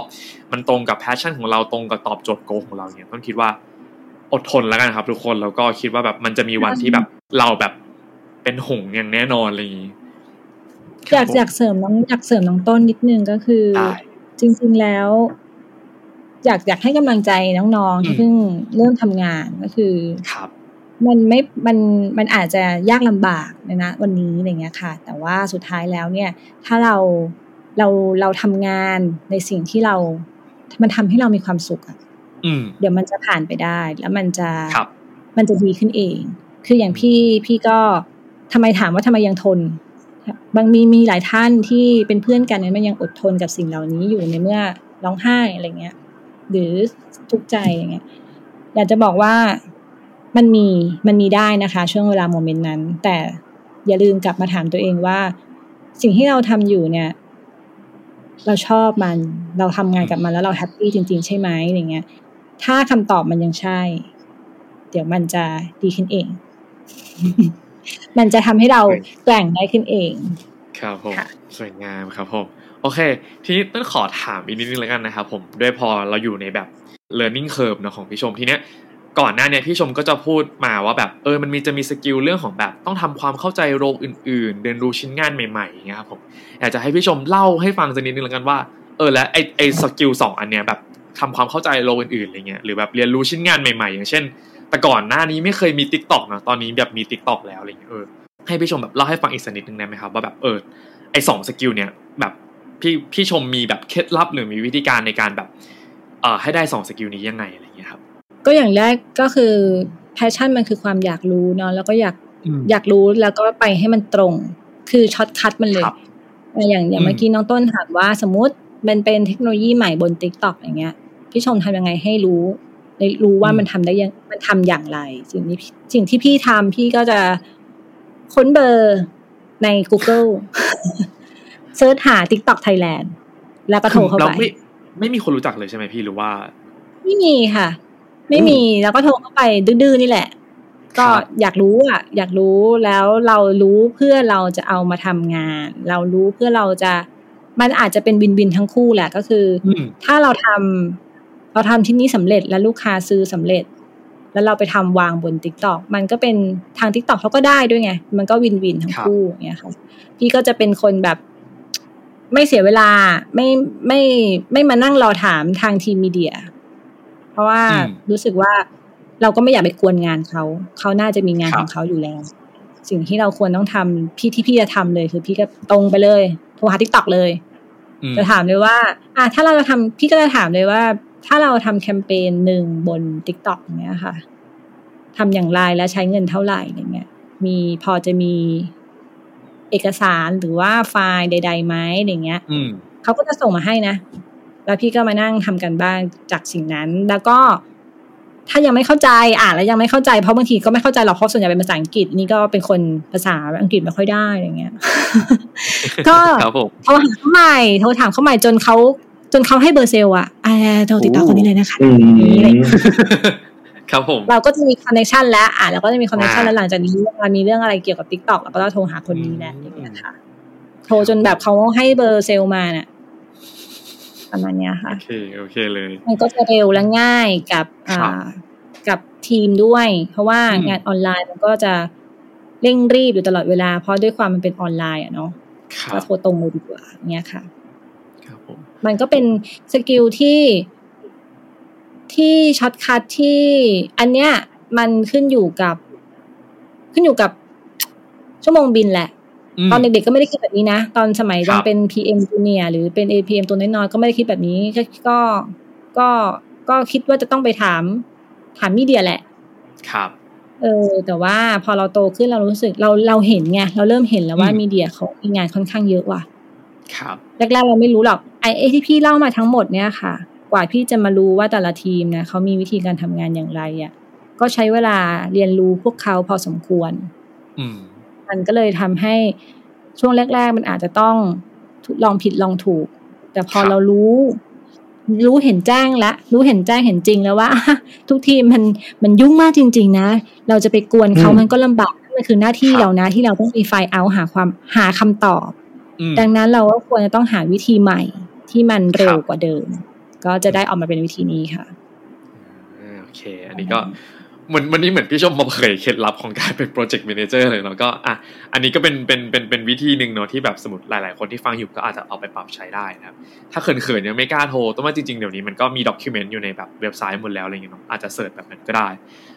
มันตรงกับ passion ของเราตรงกับตอบโจทย์ goal ของเราเนี่ยต้องคิดว่าอดทนแล้วกันครับ ทุกคนแล้วก็คิดว่าแบบมันจะมีวันที่แบบเราแบบเป็นหงส์อย่างแน่นอนอะไรอย่างนี้อยากอยากเสริมน้องอยากเสริมน้องต้นนิดนึงก็คือ จริง ๆแล้ว อยากอยากให้กำลังใจน้องๆที่เพิ่งเริ่มทำงานก็คือครับมันไม่ มัน มันอาจจะยากลำบากนะนะวันนี้อะไรเงี้ยค่ะ แต่ว่าสุดท้ายแล้วเนี่ย ถ้าเรา เรา เราทำงานในสิ่งที่เรา มันทำให้เรามีความสุขอะเดี๋ยวมันจะผ่านไปได้ แล้วมันจะมันจะดีขึ้นเอง คืออย่างพี่พี่ก็ทำไมถามว่าทำไมยังทน บางมีมีหลายท่านที่เป็นเพื่อนกันเนี่ยมันยังอดทนกับสิ่งเหล่านี้อยู่ในเมื่อร้องไห้อะไรเงี้ย หรือทุกข์ใจอย่างเงี้ย อยากจะบอกว่ามันมีมันมีได้นะคะ ช่วงเวลาโมเมนต์นั้น แต่อย่าลืมกลับมาถามตัวเองว่า สิ่งที่เราทำอยู่เนี่ย เราชอบมัน เราทำงานกับมันแล้วเราแฮปปี้จริง ๆ ใช่ไหมอย่างเงี้ย ถ้าคำตอบมันยังใช่ เดี๋ยวมันจะดีขึ้นเอง มันจะทำให้เราแกร่งได้ขึ้นเอง ครับผมสวยงามครับผมโอเค ทีนี้ต้องขอถามอีกนิดนึงแล้วกันนะครับผมด้วยพอเราอยู่ในแบบ learning curve นะของพี่ชมทีเนี้ย ก่อนหน้าเนี้พี่ชมก็จะพูดมาว่าแบบเออมันมีจะมี skill เรื่องของแบบ ต้องทำความเข้าใจ role อื่น ๆ เรียนรู้ชิ้นงานใหม่ๆอย่างเงี้ยครับผมอยากจะให้พี่ชมเล่าให้ฟังสักนิดนึงแล้วกันว่าเออและไอไอ skill สองอันเนี้ยแบบทำความเข้าใจ role อื่นๆอะไรเงี้ยหรือแบบเรียนรู้ชิ้นงานใหม่ๆ อย่างเช่น แต่ก่อนหน้านี้ไม่เคยมี TikTok นะตอนนี้แบบมี TikTok แล้วอะไรเงี้ยเออให้พี่ชมแบบเล่าให้ฟังอีกสักนิดนึงได้ไหมครับว่าแบบเออไอสอง skill เนี่ยแบบพี่พี่ชมมีแบบเคล็ดลับหรือมีวิธีการในการแบบเอ่อให้ได้สอง skill นี้ยังไงอะไรเงี้ยครับ ก็อย่างแรกก็คือ passion มันคือความอยากรู้เนาะแล้วก็อยากอยากรู้แล้วก็ไปให้มันตรง คือ shortcut มันเลย อย่างอย่างเมื่อกี้น้องต้นถามว่าสมมติมันเป็นเทคโนโลยีใหม่บน TikTok อย่างเงี้ย พี่ชมทำยังไงให้รู้รู้ว่ามันทำได้ยังมันทำอย่างไร สิ่งนี้สิ่งที่พี่ทำพี่ก็จะค้นเบอร์ใน Google search หา TikTok Thailand แล้วก็โทรเข้าไปไม่ไม่มีคนรู้จักเลยใช่ไหมพี่หรือว่า ไม่มีค่ะ ไม่มีแล้วก็โทรเข้าไปดื้อๆนี่แหละ ก็อยากรู้อะ อยากรู้แล้วเรารู้เพื่อเราจะเอามาทำงาน เรารู้เพื่อเราจะมันอาจจะเป็น win-win ทั้งคู่แหละก็คือ ถ้าเราทำเราทำที่นี้สำเร็จแล้วลูกค้าซื้อสำเร็จ แล้วเราไปทำวางบน TikTok มันก็เป็นทาง TikTok เขาก็ได้ด้วยไง มันก็ win-win ทั้งคู่เงี้ยค่ะพี่ก็จะเป็นคนแบบไม่เสียเวลาไม่ไม่ไม่มานั่งรอถามทางทีม media เพราะว่ารู้สึกว่าเราก็ไม่อยากไปกวนงานเขาเขาน่าจะมีงานของเขาอยู่แล้ว สิ่งที่เราควรต้องทำพี่ที่พี่จะทำเลยคือพี่ก็ตรงไปเลยโทรหา TikTok เลย จะถามเลยว่า อะถ้าเราจะทำพี่ก็จะถามเลยว่า ถ้าเราทำแคมเปญหนึ่งบน TikTok อย่างเงี้ยค่ะทำอย่างไรและใช้เงินเท่าไหร่อย่างเงี้ย มีพอจะมีเอกสารหรือว่าไฟล์ใดๆไหมอย่างเงี้ยเขาก็จะส่งมาให้นะ แล้วพี่ก็มานั่งทำการบ้านจากสิ่งนั้น แล้วก็ถ้ายังไม่เข้าใจอ่านแล้วยังไม่เข้าใจเพราะบางทีก็ไม่เข้าใจหรอกเพราะส่วนใหญ่เป็นภาษาอังกฤษพี่ก็เป็นคนภาษาอังกฤษไม่ค่อยได้อย่างเงี้ย ก็โทรหาเขาใหม่โทรถามเขาใหม่จนเขาจนเขาให้เบอร์เซลอะอ่าโทรติดต่อคนนี้เลยนะคะนี่เลยครับผมเราก็จะมี connection แล้วอ่าเราก็จะมี connection แล้วหลังจากนี้เวลามีเรื่องอะไรเกี่ยวกับ TikTok เราก็ต้องโทรหาคนนี้แหละอย่างเงี้ยค่ะ โทรจนแบบเขาให้เบอร์เซลมาเนี่ย ประมาณนี้ค่ะโอเคโอเคเลย มันก็จะเร็วและง่ายกับอ่ากับทีมด้วย เพราะว่างานออนไลน์มันก็จะเร่งรีบอยู่ตลอดเวลา เพราะด้วยความมันเป็นออนไลน์อะเนาะก็โทรตรงเลยดีกว่าเนี้ยค่ะครับผมมันก็เป็น skill ที่ที่ shortcut ที่อันเนี้ยมันขึ้นอยู่กับ ขึ้นอยู่กับชั่วโมงบินแหละม ตอนเด็กๆก็ไม่ได้คิดแบบนี้นะ ตอนสมัยครัยับงเป็น PM Junior หรือเป็น APM ตัวน้อยๆก็ไม่ได้คิดแบบนี้ก็ก็ก็ก็คิดว่าจะต้องไปถามถามมีเดียแหละ ครับ เออ แต่ว่าพอเราโตขึ้นเรารู้สึกเราเราเห็นไงเราเริ่มเห็นแล้วว่าอืมมีเดียเขามีงานค่อนข้างเยอะว่ะ ครับ แรกๆเราไม่รู้หรอกไอ้ไอ้ที่พี่เล่ามาทั้งหมดเนี่ยค่ะ กว่าพี่จะมารู้ว่าแต่ละทีมนะเขามีวิธีการทำงานอย่างไรอะ่ะ ก็ใช้เวลาเรียนรู้พวกเขาพอสมควร อืม มันก็เลยทำให้ช่วงแรก ๆ มันอาจจะต้องลองผิดลองถูก แต่พอครับเรารู้ รู้เห็นแจ้งละรู้เห็นแจ้งเห็นจริงแล้วว่า ทุกทีมมันมันยุ่งมากจริง ๆ นะ เราจะไปกวนเขาอืมมันก็ลำบากมันคือหน้าที่ครับเรานะที่เราต้องมีไฟเอาหาความหาคำตอบอืมดังนั้นเราก็ควรจะต้องหาวิธีใหม่ที่มันเร็วครับกว่าเดิม ก็จะได้ออกมาเป็นวิธีนี้ค่ะอ่าโอเค อันนี้ก็ เหมือนวันนี้เหมือนพี่ชมมาเผยเคล็ดลับของการเป็นโปรเจกต์ a ม a นเจอร์เลยเนาะก็อะอันนี้ก็เป็นเป็นเป็นเป็นวิธีหนึ่งเนาะที่แบบสมมติหลาย ๆ คนที่ฟังอยู่ก็อาจจะเอาไปปรับใช้ได้นะครับถ้าเขินๆยังไม่กล้าโทรต้นว่าจริง ๆ เดี๋ยวนี้มันก็มี document อยู่ในแบบเว็บไซต์หมดแล้วอะไรเงี้ยเนาะอาจจะ search แบบนั้นก็ได้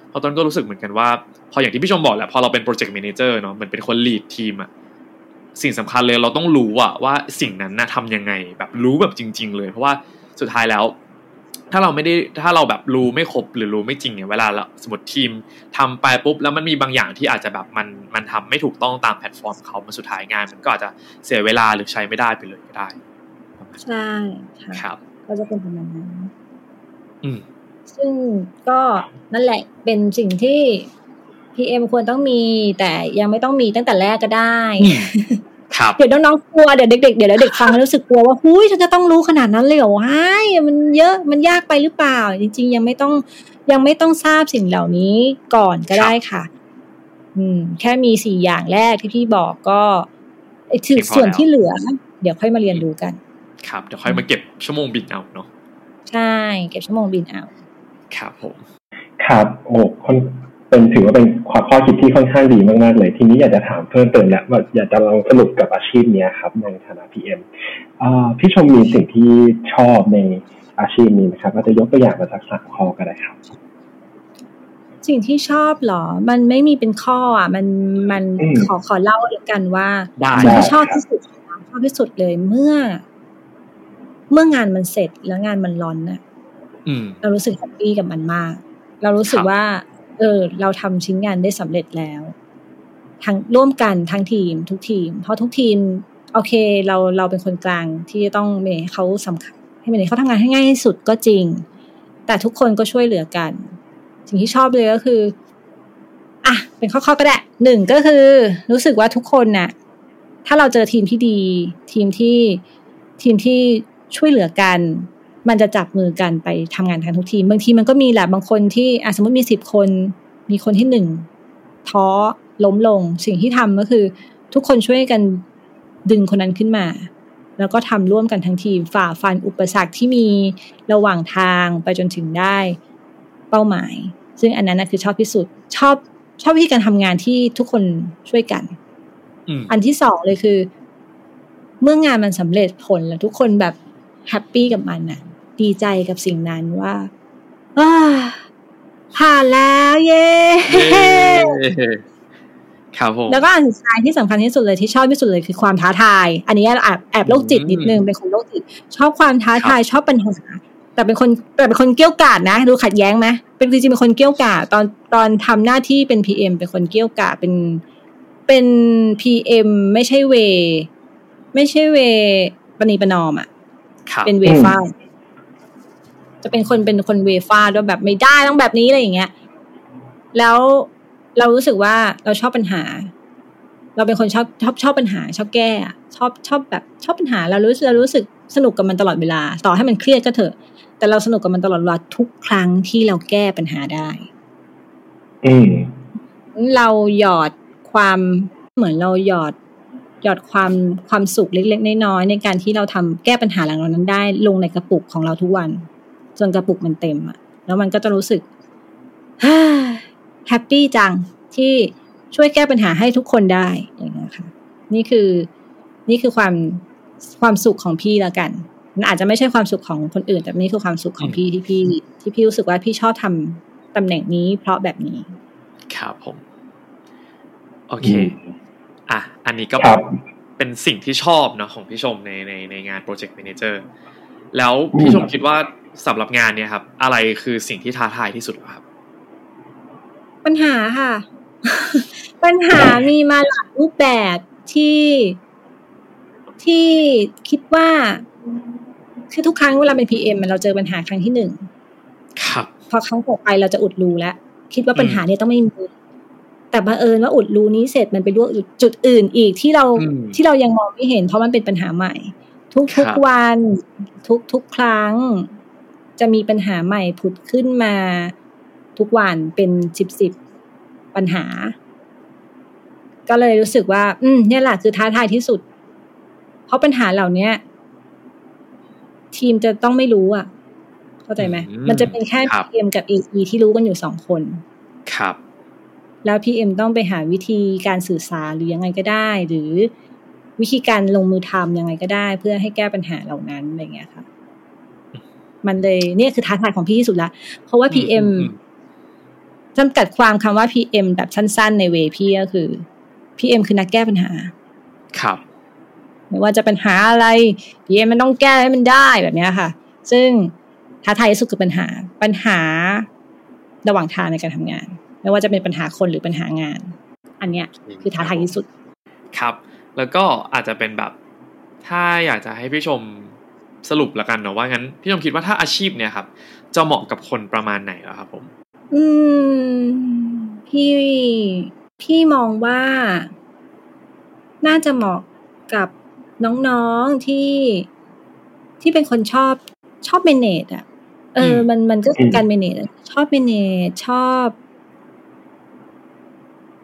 เพราะต้นก็รู้สึกเหมือนกันว่า พออย่างที่พี่ชมบอกแหละพอเราเป็นโปรเจกต์ a ม a นเจอร์เนาะเหมือนเป็นคน lead ทีมอะสิ่งสำคัญเลยเราต้องรู้อะว่าสิ่งนั้นนะทำยังไงแบบรู้แบบจริง ๆ เลย เพราะว่าสุดท้ายแล้ว ถ้าเราไม่ได้ถ้าเราแบบรู้ไม่ครบหรือรู้ไม่จริงเนี่ยเวลาเราสมมติทีมทำไปปุ๊บแล้วมันมีบางอย่างที่อาจจะแบบมันมันทำไม่ถูกต้องตามแพลตฟอร์มเขามาสุดท้ายงาน มันก็อาจจะเสียเวลาหรือใช้ไม่ได้ไปเลยก็ได้ประมาณนั้นใช่ค่ะครับ ก็จะเป็นประมาณนั้นอืมซึ่งก็นั่นแหละเป็นสิ่งที่ PM ควรต้องมี แต่ยังไม่ต้องมีตั้งแต่แรกก็ได้ครับ เดี๋ยวน้องๆกลัวเดี๋ยวเด็กๆเดี๋ยวเด็กฟังแล้วรู้สึกกลัวว่าหุยฉันจะต้องรู้ขนาดนั้นเลยเหรอว้ายมันเยอะมันยากไปหรือเปล่า จริง ๆ ยังไม่ต้องยังไม่ต้องทราบสิ่งเหล่านี้ก่อนก็ได้ค่ะ อืม แค่มีสี่อย่างแรกที่พี่บอกก็ไอ้ที่เพียงพอส่วนแล้วที่เหลือ เดี๋ยวค่อยมาเรียนรู้กัน ครับเดี๋ยวค่อยมาเก็บชั่วโมงบินเอาเนาะใช่ เก็บชั่วโมงบินเอา ครับผม ครับโอ้คน เป็นถือว่าเป็นความข้อคิดที่ค่อนข้างดีมากๆเลย ทีนี้อยากจะถามเพิ่มเติมแล้วว่าอยากจะลองสรุปกับอาชีพเนี้ยครับ ในฐานะ PM อ่าพี่ชมมีสิ่งที่ชอบในอาชีพนี้นะครับอาจจะยกตัวอย่างมาสักสามข้อก็ได้ครับ สิ่งที่ชอบเหรอ มันไม่มีเป็นข้ออะ มันมันอืมขอขอเล่าเลยกันว่าได้สิ่งที่ได้ชอบครับที่สุดชอบที่สุดเลยเมื่อ เมื่องานมันเสร็จแล้วงานมันร้อนน่ะอืมเรารู้สึกแฮปปี้กับมันมาก เรารู้สึกครับว่า เออ เราทำชิ้นงานได้สำเร็จแล้วทั้งร่วมกันทั้งทีมทุกทีม เพราะทุกทีม โอเค เราเราเป็นคนกลางที่ต้องเมให้เขาสำคัญ ให้เมันเขาทำงานให้ง่ายที่สุดก็จริง แต่ทุกคนก็ช่วยเหลือกัน สิ่งที่ชอบเลยก็คืออะเป็นข้อๆก็ได้หนึ่งก็คือ รู้สึกว่าทุกคนน่ะ ถ้าเราเจอทีมที่ดี ทีมที่ทีมที่ช่วยเหลือกัน มันจะจับมือกันไปทำงานกันทุกทีมบางทีมันก็มีแหละบางคนที่อะสมมติมีสิบคน มีคนที่หนึ่งท้อล้มลง สิ่งที่ทำก็คือ ทุกคนช่วยกันดึงคนนั้นขึ้นมา แล้วก็ทำร่วมกันทั้งทีมฝ่าฟันอุปสรรคที่มีระหว่างทางไปจนถึงได้เป้าหมาย ซึ่งอันนั้นนะคือชอบที่สุดชอบชอบวิธีการทำงานที่ทุกคนช่วยกันอืมอันที่สองเลยคือ เมื่องานมันสำเร็จผลแล้วทุกคนแบบแฮปปี้กับมันน่ะ ดีใจกับสิ่งนั้นว่าอ่าผ่านแล้วเย้เย้ครับผมแล้วก็อันสุดท้ายที่สำคัญที่สุดเลยที่ชอบที่สุดเลยคือความท้าทาย อันนี้แอบแอบโรคจิตนิดนึงเป็นคนโรคจิต ชอบความท้าทายชอบปัญหา แต่เป็นคนแต่เป็นคนเกรี้ยวกราดนะ ดูขัดแย้งไหมเป็นจริงๆเป็นคนเกรี้ยวกราดตอนตอนทำหน้าที่เป็น PM เป็นคนเกรี้ยวกราดเป็นเป็น PM ไม่ใช่ way ไม่ใช่ way ประนีประนอมอะครับเป็น way ฟาด จะเป็นคนเป็นคน way ฟาดว่าแบบไม่ได้ต้องแบบนี้อะไรอย่างเงี้ย แล้วเรารู้สึกว่าเราชอบปัญหา เราเป็นคนชอบชอบชอบปัญหา ชอบแก้อะชอบชอบแบบชอบปัญหา เรารู้สึกเรารู้สึกสนุกกับมันตลอดเวลา ต่อให้มันเครียดก็เถอะ แต่เราสนุกกับมันตลอดเวลาทุกครั้งที่เราแก้ปัญหาได้ อืมเราหยอดความเหมือนเราหยอดหยอดความความสุขเล็กๆน้อยๆในการที่เราทำแก้ปัญหาเหล่านั้นได้ ลงในกระปุกของเราทุกวัน จนกระปุกมันเต็มอะแล้วมันก็จะรู้สึกแฮปปี้จังที่ช่วยแก้ปัญหาให้ทุกคนได้อย่างเงี้ยค่ะนี่คือนี่คือความความสุขของพี่แล้วกันมันอาจจะไม่ใช่ความสุขของคนอื่น แต่นี่คือความสุขของพี่ที่พี่ ที่พี่รู้สึกว่าพี่ชอบทำตำแหน่งนี้ เพราะแบบนี้ ครับผม โอเค อะ อันนี้ก็ครับเป็นสิ่งที่ชอบเนาะของพี่ชมในในในงานโปรเจกต์ a ม a เจอร์ แล้วพี่ชมคิดว่าสำหรับงานเนี่ยครับ อะไรคือสิ่งที่ท้าทายที่สุดครับ ปัญหาค่ะ ปัญหามีมาหลายรูปแบบที่ที่คิดว่า คือทุกครั้งเวลาเป็นพีเอ็มเราเจอปัญหาครั้งที่หนึ่งครับ พอครั้งต่อไปเราจะอุดรูแล้วคิดว่าปัญหาเนี่ยต้องไม่มีแต่บังเอิญว่าอุดรูนี้เสร็จมันไปลวกจุดอื่นอีกที่เราอืมที่เรายังมองไม่เห็นเพราะมันเป็นปัญหาใหม่ ทุกครัทุกบวัน ทุกทุกครั้ง จะมีปัญหาใหม่ผุดขึ้นมา ทุกวันเป็นสิบสิบปัญหา ก็เลยรู้สึกว่า อืมเนี่ยแหละคือท้าทายที่สุด เพราะปัญหาเหล่าเนี้ยทีมจะต้องไม่รู้อะ เข้าใจไหมอืมมันจะเป็นแค่ครับพีเอ็มกับเอที่รู้กันอยู่สองคน ครับ แล้วพีเอ็มต้องไปหาวิธีการสื่อสารหรือยังไงก็ได้ หรือ วิธีการลงมือทำยังไงก็ได้ เพื่อให้แก้ปัญหาเหล่านั้นอะไรเงี้ยค่ะ มันเลยเนี่ยคือท้าทายของพี่ที่สุดละเพราะว่า PM อืมจำกัดความคำว่า PM แบบสั้น ๆ ใน way พี่ก็คือ PM คือนักแก้ปัญหา ครับไม่ว่าจะปัญหาอะไร PM มันต้องแก้ให้มันได้แบบเนี้ยค่ะ ซึ่งท้าทายที่สุดคือปัญหา ปัญหาระหว่างทางในการทำงาน ไม่ว่าจะเป็นปัญหาคนหรือปัญหางาน อันเนี้ยคือท้าทายที่สุด ครับ แล้วก็อาจจะเป็นแบบถ้าอยากจะให้พี่ชมสรุปละกันเนาะว่างั้นพี่ชมคิดว่าถ้าอาชีพเนี่ยครับ จะเหมาะกับคนประมาณไหนอะครับผม อืมพี่พี่มองว่า น่าจะเหมาะกับน้องๆที่ที่เป็นคนชอบชอบเมเนจอะเอออืมมันมันก็คือการเมเนจชอบเมเนจชอบ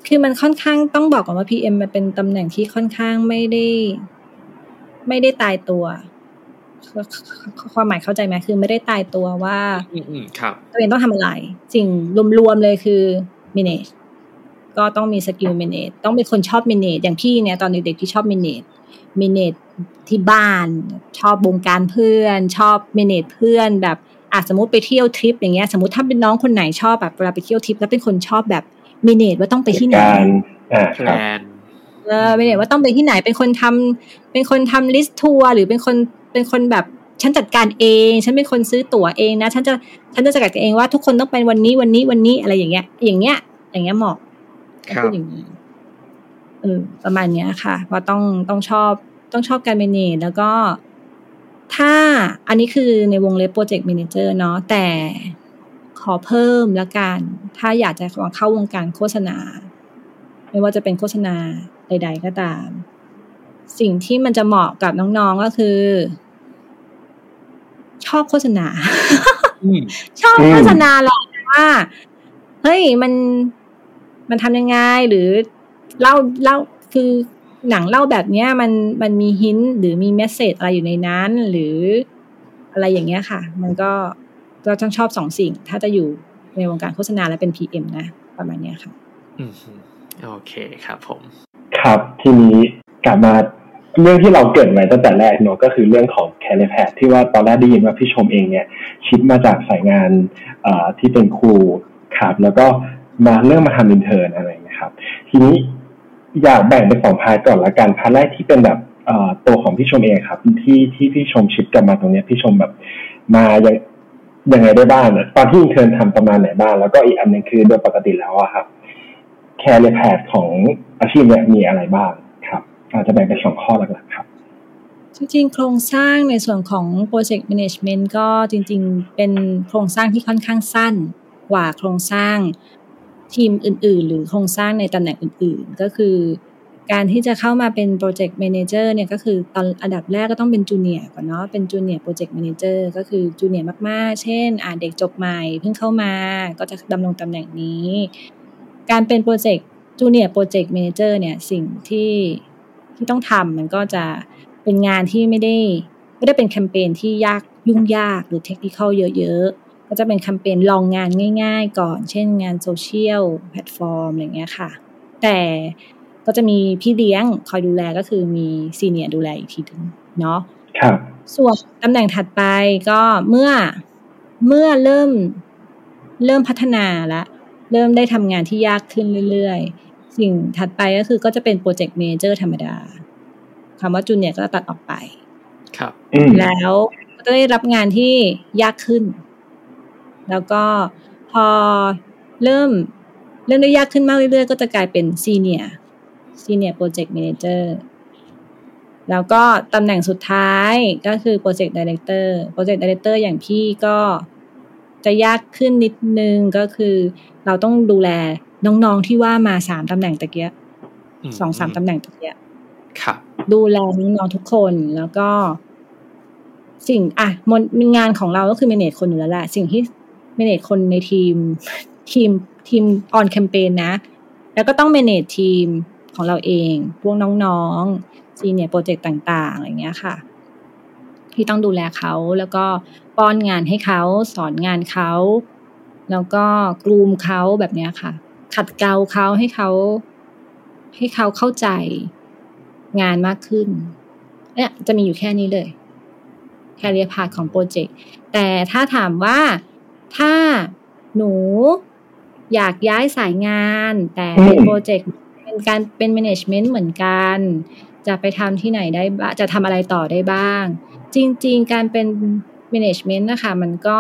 คือมันค่อนข้างต้องบอกก่อนว่า PM มันเป็นตำแหน่งที่ค่อนข้างไม่ได้ ไม่ได้ตายตัว ความหมายเข้าใจไหมคือไม่ได้ตายตัวว่าอืมอืมครับตัวเองต้องทำอะไรสิ่งรวมๆเลยคือ manage ก็ต้องมีสกิล manage ต้องเป็นคนชอบ manage อย่างพี่เนี่ยตอนเด็กๆพี่ชอบ manage manage ที่บ้าน ชอบบงการเพื่อน ชอบ manage เพื่อนแบบอาจสมมติไปเที่ยวทริปอย่างเงี้ยสมมติถ้าเป็นน้องคนไหนชอบแบบเวลาไปเที่ยวทริปแล้วเป็นคนชอบแบบ manage ว่าต้องไปที่ไหนการอ่า plan เออไม่ได้ว่าต้องไปที่ไหนเป็นคนทำเป็นคนทำ list ทัวร์หรือเป็นคนเป็นคนแบบฉันจัดการเอง ฉันเป็นคนซื้อตั๋วเองนะ ฉันจะ ฉันจะจัดการเองว่าทุกคนต้องไปวันนี้วันนี้วันนี้อะไรอย่างเงี้ย อย่างเงี้ย อย่างเงี้ยเหมาะครับพูดอย่างนี้เออประมาณเนี้ยค่ะว่าต้องต้องชอบต้องชอบการ manage แล้วก็ถ้าอันนี้คือในวงเล็บโปรเจกต์ a ม a เจอร์เนาะแต่ ขอเพิ่มละกัน ถ้าอยากจะเข้าวงการโฆษณา ไม่ว่าจะเป็นโฆษณาใด ๆ ก็ตาม สิ่งที่มันจะเหมาะกับน้องๆก็คือ ชอบโฆษณาอืมชอบโฆษณาแหละว่าเฮ้ยมันมันทำยังไงหรือเล่าเล่าคือหนังเล่าแบบเนี้ยมันมันมีหินหรือมีเมสเซจอะไรอยู่ในนั้น หรืออะไรอย่างเงี้ยค่ะ มันก็ ก็ต้องชอบสองสิ่ง ถ้าจะอยู่ในวงการโฆษณาและเป็น PM นะ ประมาณเนี้ยค่ะอืมโอเคครับผม ครับทีนี้กลับมาเรื่องที่เราเกริ่นไว้ตั้งแต่แรกเนอะก็คือเรื่องของ career path ที่ว่าตอนแรกได้ยินว่าพี่ชมเองเนี่ย shift มาจากสายงานเอ่อที่เป็นครูครับแล้วก็มาเริ่มมาทำ intern อะไรนะครับ ทีนี้อยากแบ่งเป็นสอง part ก่อนละกัน part แรกที่เป็นแบบเอ่อตัวของพี่ชมเองครับ ที่ที่พี่ชมชิปกลับมาตรงเนี้ยพี่ชมแบบมายัง ยังไงได้บ้างอะตอนที่อินเทอร์ทำประมาณไหนบ้าง แล้วก็อีกอันหนึงคือโดยปกติแล้วอะครับแคริแพดของอาชีพเนี่ยมีอะไรบ้างครับ อาจจะแบ่งเป็นสองข้อหลักๆครับจริงๆ โครงสร้างในส่วนของ Project Management ก็จริงๆ เป็นโครงสร้างที่ค่อนข้างสั้นกว่าโครงสร้างทีมอื่น ๆ หรือโครงสร้างในตำแหน่งอื่น ๆ ก็คือ การที่จะเข้ามาเป็น Project Manager เนี่ยก็คือตอนอันดับแรกก็ต้องเป็นจูเนียร์ก่อนเนาะเป็นจูเนียร์ Project Manager ก็คือจูเนียร์มากๆ เช่นอ่าเด็กจบใหม่เพิ่งเข้ามาก็จะดำรงตำแหน่งนี้ การเป็นโปรเจกต์จูเนียร์โปรเจกต์ a ม a เจอร์เนี่ยสิ่งที่ที่ต้องทำมันก็จะเป็นงานที่ไม่ได้ไม่ได้เป็นแคมเปญที่ยากยุ่งยากหรือเทคนิคเยอะๆ ก็จะเป็นแคมเปญลองงานง่าย ๆ ก่อน เช่นงาน social platform อะไรเงี้ยค่ะ แต่ ก็จะมีพี่เลี้ยงคอยดูแลก็คือมี senior ดูแลอีกทีนึงเนาะครับส่วนตำแหน่งถัดไปก็เมื่อเมื่อเริ่มเริ่มพัฒนาละ เริ่มได้ทำงานที่ยากขึ้นเรื่อยๆ สิ่งถัดไปก็คือก็จะเป็น project manager ธรรมดาคำว่า junior ก็จะตัดออกไป ครับอืมแล้วก็จะได้รับงานที่ยากขึ้น แล้วก็พอเริ่มเริ่มได้ยากขึ้นมากเรื่อยๆ ก็จะกลายเป็น senior senior project manager แล้วก็ตำแหน่งสุดท้ายก็คือ project director project director อย่างพี่ก็จะยากขึ้นนิดนึงก็คือเราต้องดูแลน้องๆที่ว่ามาสามตำแหน่งตะกี้อืมสองสามตำแหน่งตะเกียครับดูแลน้องๆทุกคนแล้วก็ สิ่งอะมนงานของเราก็คือ manage คนอยู่แล้วแหละสิ่งที่ manage คนในทีมทีมทีม on campaign นะ แล้วก็ต้อง manage ทีม ของเราเอง พวกน้องๆ senior project ต่างๆอะไรเงี้ยค่ะ ที่ต้องดูแลเขาแล้วก็ป้อนงานให้เขาสอนงานเขาแล้วก็กลูมเขาแบบเนี้ยค่ะ ขัดเกลาเขาให้เขา ให้เขาเข้าใจงานมากขึ้นเนี่ยจะมีอยู่แค่นี้เลย career path ของ project แต่ถ้าถามว่าถ้าหนูอยากย้ายสายงาน แต่เป็น project การเป็น management เหมือนกัน จะไปทำที่ไหนได้บ้างจะทำอะไรต่อได้บ้าง จริง ๆ การเป็น management นะคะมันก็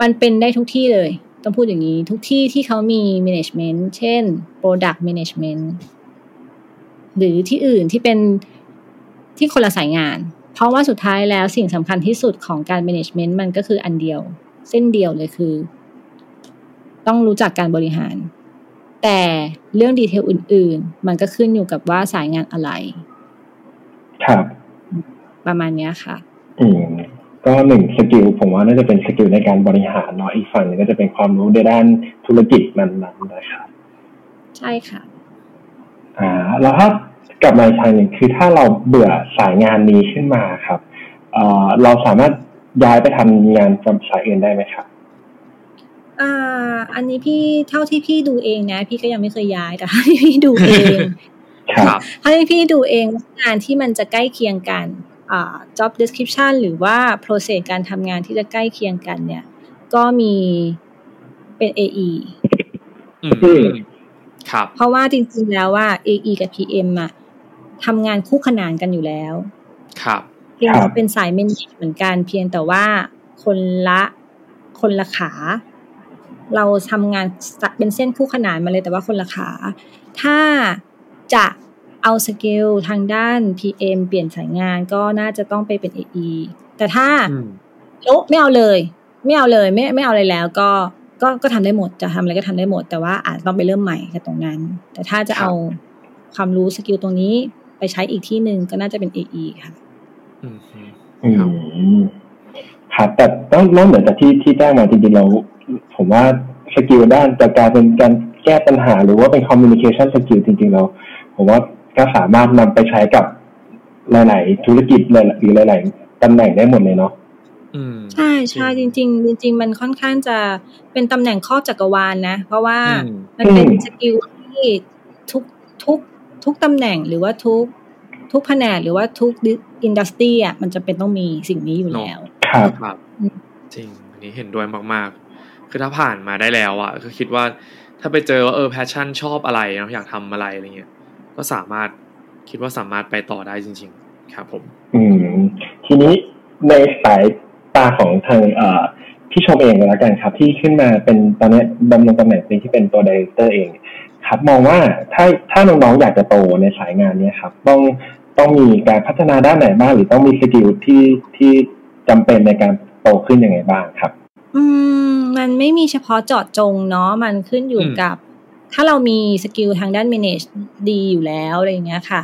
มันเป็นได้ทุกที่เลย ต้องพูดอย่างนี้ทุกที่ที่เขามี management เช่น product management หรือที่อื่นที่เป็นที่คนละสายงาน เพราะว่าสุดท้ายแล้วสิ่งสำคัญที่สุดของการ management มันก็คืออันเดียว เส้นเดียวเลยคือ ต้องรู้จักการบริหาร แต่เรื่องดีเทลอื่น ๆ มันก็ขึ้นอยู่กับว่าสายงานอะไร ครับ ประมาณเนี้ยค่ะ อืมก็หนึ่ง skill ผมว่าน่าจะเป็น skill ในการบริหารเนาะอีกฝั่งหนึงก็จะเป็นความรู้ในด้านธุรกิจนั้นๆนะครับ ใช่ค่ะ อ่า แล้วถ้ากลับมาอีกทางหนึ่งคือถ้าเราเบื่อสายงานนี้ขึ้นมาครับเอ่อเราสามารถย้ายไปทำงานกับสายอื่นได้ไหมครับ อ่าอันนี้พี่เท่าที่พี่ดูเองนะ พี่ก็ยังไม่เคยย้ายแต่เท่าที่พี่ดูเองครับครับถ้าที่พี่ดูเองงานที่มันจะใกล้เคียงกันอ่า job description หรือว่า process การทำงานที่จะใกล้เคียงกัน เนี่ย ก็มีเป็น AE อือืมมครับ เพราะว่าจริงๆแล้วว่า AE กับ PM อะทำงานคู่ขนานกันอยู่แล้ว ครับเพียงครับเป็นสายเมนเหมือนกันเพียงแต่ว่าคนละคนละขา เราทำงานเป็นเส้นคู่ขนานมาเลยแต่ว่าคนละขา ถ้าจะเอา skill ทางด้าน PM เปลี่ยนสายงานก็น่าจะต้องไปเป็น AE แต่ถ้าอืมโอ้ไม่เอาเลย ไม่เอาเลยไม่ไม่เอาอะไรแล้วก็ก็ก็ทำได้หมดจะทำอะไรก็ทำได้หมด แต่ว่าอาจต้องไปเริ่มใหม่กับตรงนั้น แต่ถ้าจะเอาความรู้ skill ตรงนี้ไปใช้อีกที่หนึ่งก็น่าจะเป็น AE ค่ะอืมอืมอืครับมครับแต่ต้องนอกเหนือจากที่ที่แจ้งมาจริงๆเรา ผมว่า skill ด้านจะกลายเป็นการแก้ปัญหา หรือว่าเป็น communication skill จริงๆเราผมว่าก็สามารถนำไปใช้กับหลายๆธุรกิจหลายๆหรือหลายๆตำแหน่งได้หมดเลยเนาะอืมใช่ใช่จริงๆจริงๆมันค่อนข้างจะเป็นตำแหน่งครอบจักรวาลนะ เพราะว่าอืมมันเป็นอืม skill ที่ทุกทุกทุกตำแหน่งหรือว่าทุกทุกแผนกหรือว่าทุก industry อะมันจะเป็นต้องมีสิ่งนี้อยู่แล้ว ครับครับอืมจริงอันนี้เห็นด้วยมากๆ คือถ้าผ่านมาได้แล้วอะก็คิดว่าถ้าไปเจอว่าเออ passion ชอบอะไรเนาะอยากทำอะไรอะไรเงี้ยก็สามารถคิดว่าสามารถไปต่อได้จริง ๆ ครับผม อืม ทีนี้ในสายตาของทางเอ่อพี่ชมเองก็แล้วกันครับ ที่ขึ้นมาเป็นตอนนี้ดำรงตำแหน่งนี้ที่เป็นตัว director เอง ครับ มองว่าถ้าถ้าน้องๆอยากจะโตในสายงานเนี้ยครับ ต้องต้องมีการพัฒนาด้านไหนบ้างหรือต้องมี skill ที่ที่จำเป็นในการโตขึ้นยังไงบ้างครับ อืมมันไม่มีเฉพาะเจาะจงเนาะมันขึ้นอยู่อืมกับ ถ้าเรามี skill ทางด้าน manage ดีอยู่แล้วอะไรอย่างเงี้ยค่ะ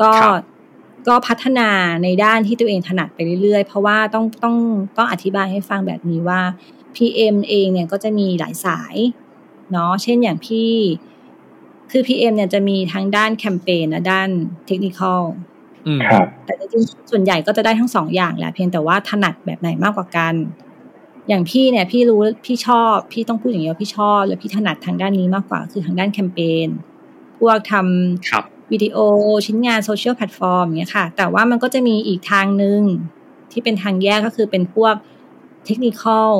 ก็ครับก็พัฒนาในด้านที่ตัวเองถนัดไปเรื่อยๆ เพราะว่าต้องต้องต้องอธิบายให้ฟังแบบนี้ว่า PM เองเนี่ยก็จะมีหลายสายเนาะเช่นอย่างพี่คือ PM เนี่ยจะมีทั้งด้านแคมเปญและด้าน technical อืมครับแต่จริงๆส่วนใหญ่ก็จะได้ทั้งสองอย่างแหละเพียงแต่ว่าถนัดแบบไหนมากกว่ากัน อย่างพี่เนี่ยพี่รู้พี่ชอบพี่ต้องพูดอย่างนี้ว่าพี่ชอบ และพี่ถนัดทางด้านนี้มากกว่าคือทางด้านแคมเปญพวกทำครับวิดีโอชิ้นงาน social platform อย่างเงี้ยค่ะ แต่ว่ามันก็จะมีอีกทางหนึ่งที่เป็นทางแยกก็คือเป็นพวกเทคนิคอล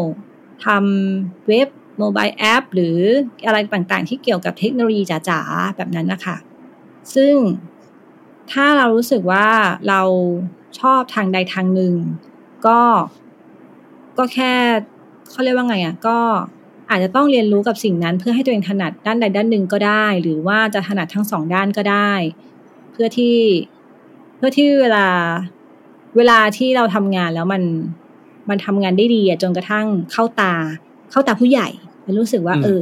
ทำเว็บโมบายแอปหรืออะไรต่างๆ ที่เกี่ยวกับเทคโนโลยีจ๋าๆ แบบนั้นนะคะ ซึ่งถ้าเรารู้สึกว่าเราชอบทางใดทางหนึ่ง ก็ ก็แค่เขาเรียกว่าไงอะก็อาจจะต้องเรียนรู้กับสิ่งนั้น เพื่อให้ตัวเองถนัดด้านใดด้านหนึ่งก็ได้ หรือว่าจะถนัดทั้งสองด้านก็ได้ เพื่อที่เพื่อที่เวลาเวลาที่เราทำงานแล้วมันมันทำงานได้ดีอะจนกระทั่งเข้าตา เข้าตาผู้ใหญ่ มันรู้สึกว่า เออ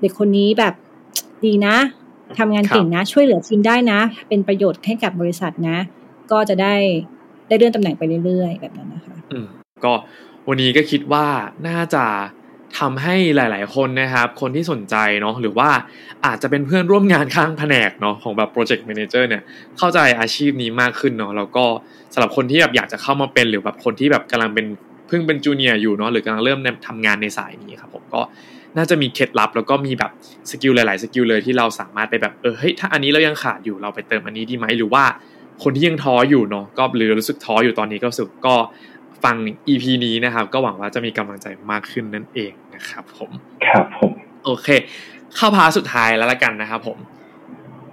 เด็กคนนี้แบบดีนะทำงานเก่งนะ ช่วยเหลือทีมได้นะ เป็นประโยชน์ให้กับบริษัทนะ ก็จะได้ได้เลื่อนตำแหน่งไปเรื่อยๆ แบบนั้นนะคะอืมก็ วันนี้ก็คิดว่าน่าจะทำให้หลาย ๆ คนนะครับ คนที่สนใจเนาะหรือว่าอาจจะเป็นเพื่อนร่วมงานข้างแผนกเนาะของแบบ project manager เนี่ยเข้าใจอาชีพนี้มากขึ้นเนาะแล้วก็สำหรับคนที่แบบอยากจะเข้ามาเป็นหรือแบบคนที่แบบกำลังเป็นเพิ่งเป็น junior อยู่เนาะหรือกำลังเริ่มทำงานในสายนี้ครับผมก็น่าจะมีเคล็ดลับ แล้วก็มีแบบ skill หลาย ๆ skill เลยที่เราสามารถไปแบบเออเฮ้ยถ้าอันนี้เรายังขาดอยู่เราไปเติมอันนี้ดีไหมหรือว่าคนที่ยังท้ออยู่เนาะก็หรือรู้สึกท้ออยู่ตอนนี้ก็รู้สึกก็ ฟัง EP นี้นะครับ ก็หวังว่าจะมีกำลังใจมากขึ้นนั่นเองนะครับผมครับผมโอเค เข้า part สุดท้ายแล้วละกันนะครับผม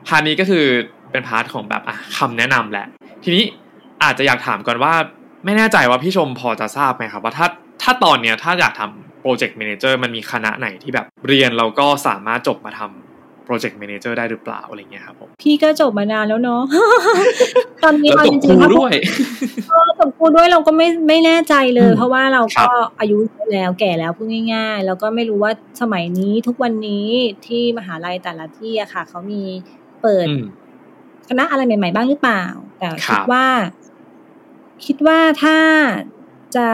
part นี้ก็คือเป็น part ของแบบอะคำแนะนำแหละ ทีนี้อาจจะอยากถามก่อนว่าไม่แน่ใจว่าพี่ชมพอจะทราบไหมครับ ว่าถ้าถ้าตอนเนี้ยถ้าอยากทำ project manager มันมีคณะไหนที่แบบเรียนเราก็สามารถจบมาทำ project manager ได้หรือเปล่าอะไรเงี้ยครับผมพี่ก็จบมานานแล้วเนาะตอนนี้แล้วเอาจจบคริรูงๆถ้าด้วยจบครูด้วยเราก็ไม่ไม่แน่ใจเลย เพราะว่าเราครัก็บอายุเยอะแล้วแก่แล้วพูดง่าย ๆ แล้วก็ไม่รู้ว่าสมัยนี้ทุกวันนี้ที่มหาลัยแต่ละที่อะค่ะเขามีเปิดอืมคณะอะไรใหม่ ๆ บ้างหรือเปล่า แต่ครัคิดว่า คิดว่าถ้าจะ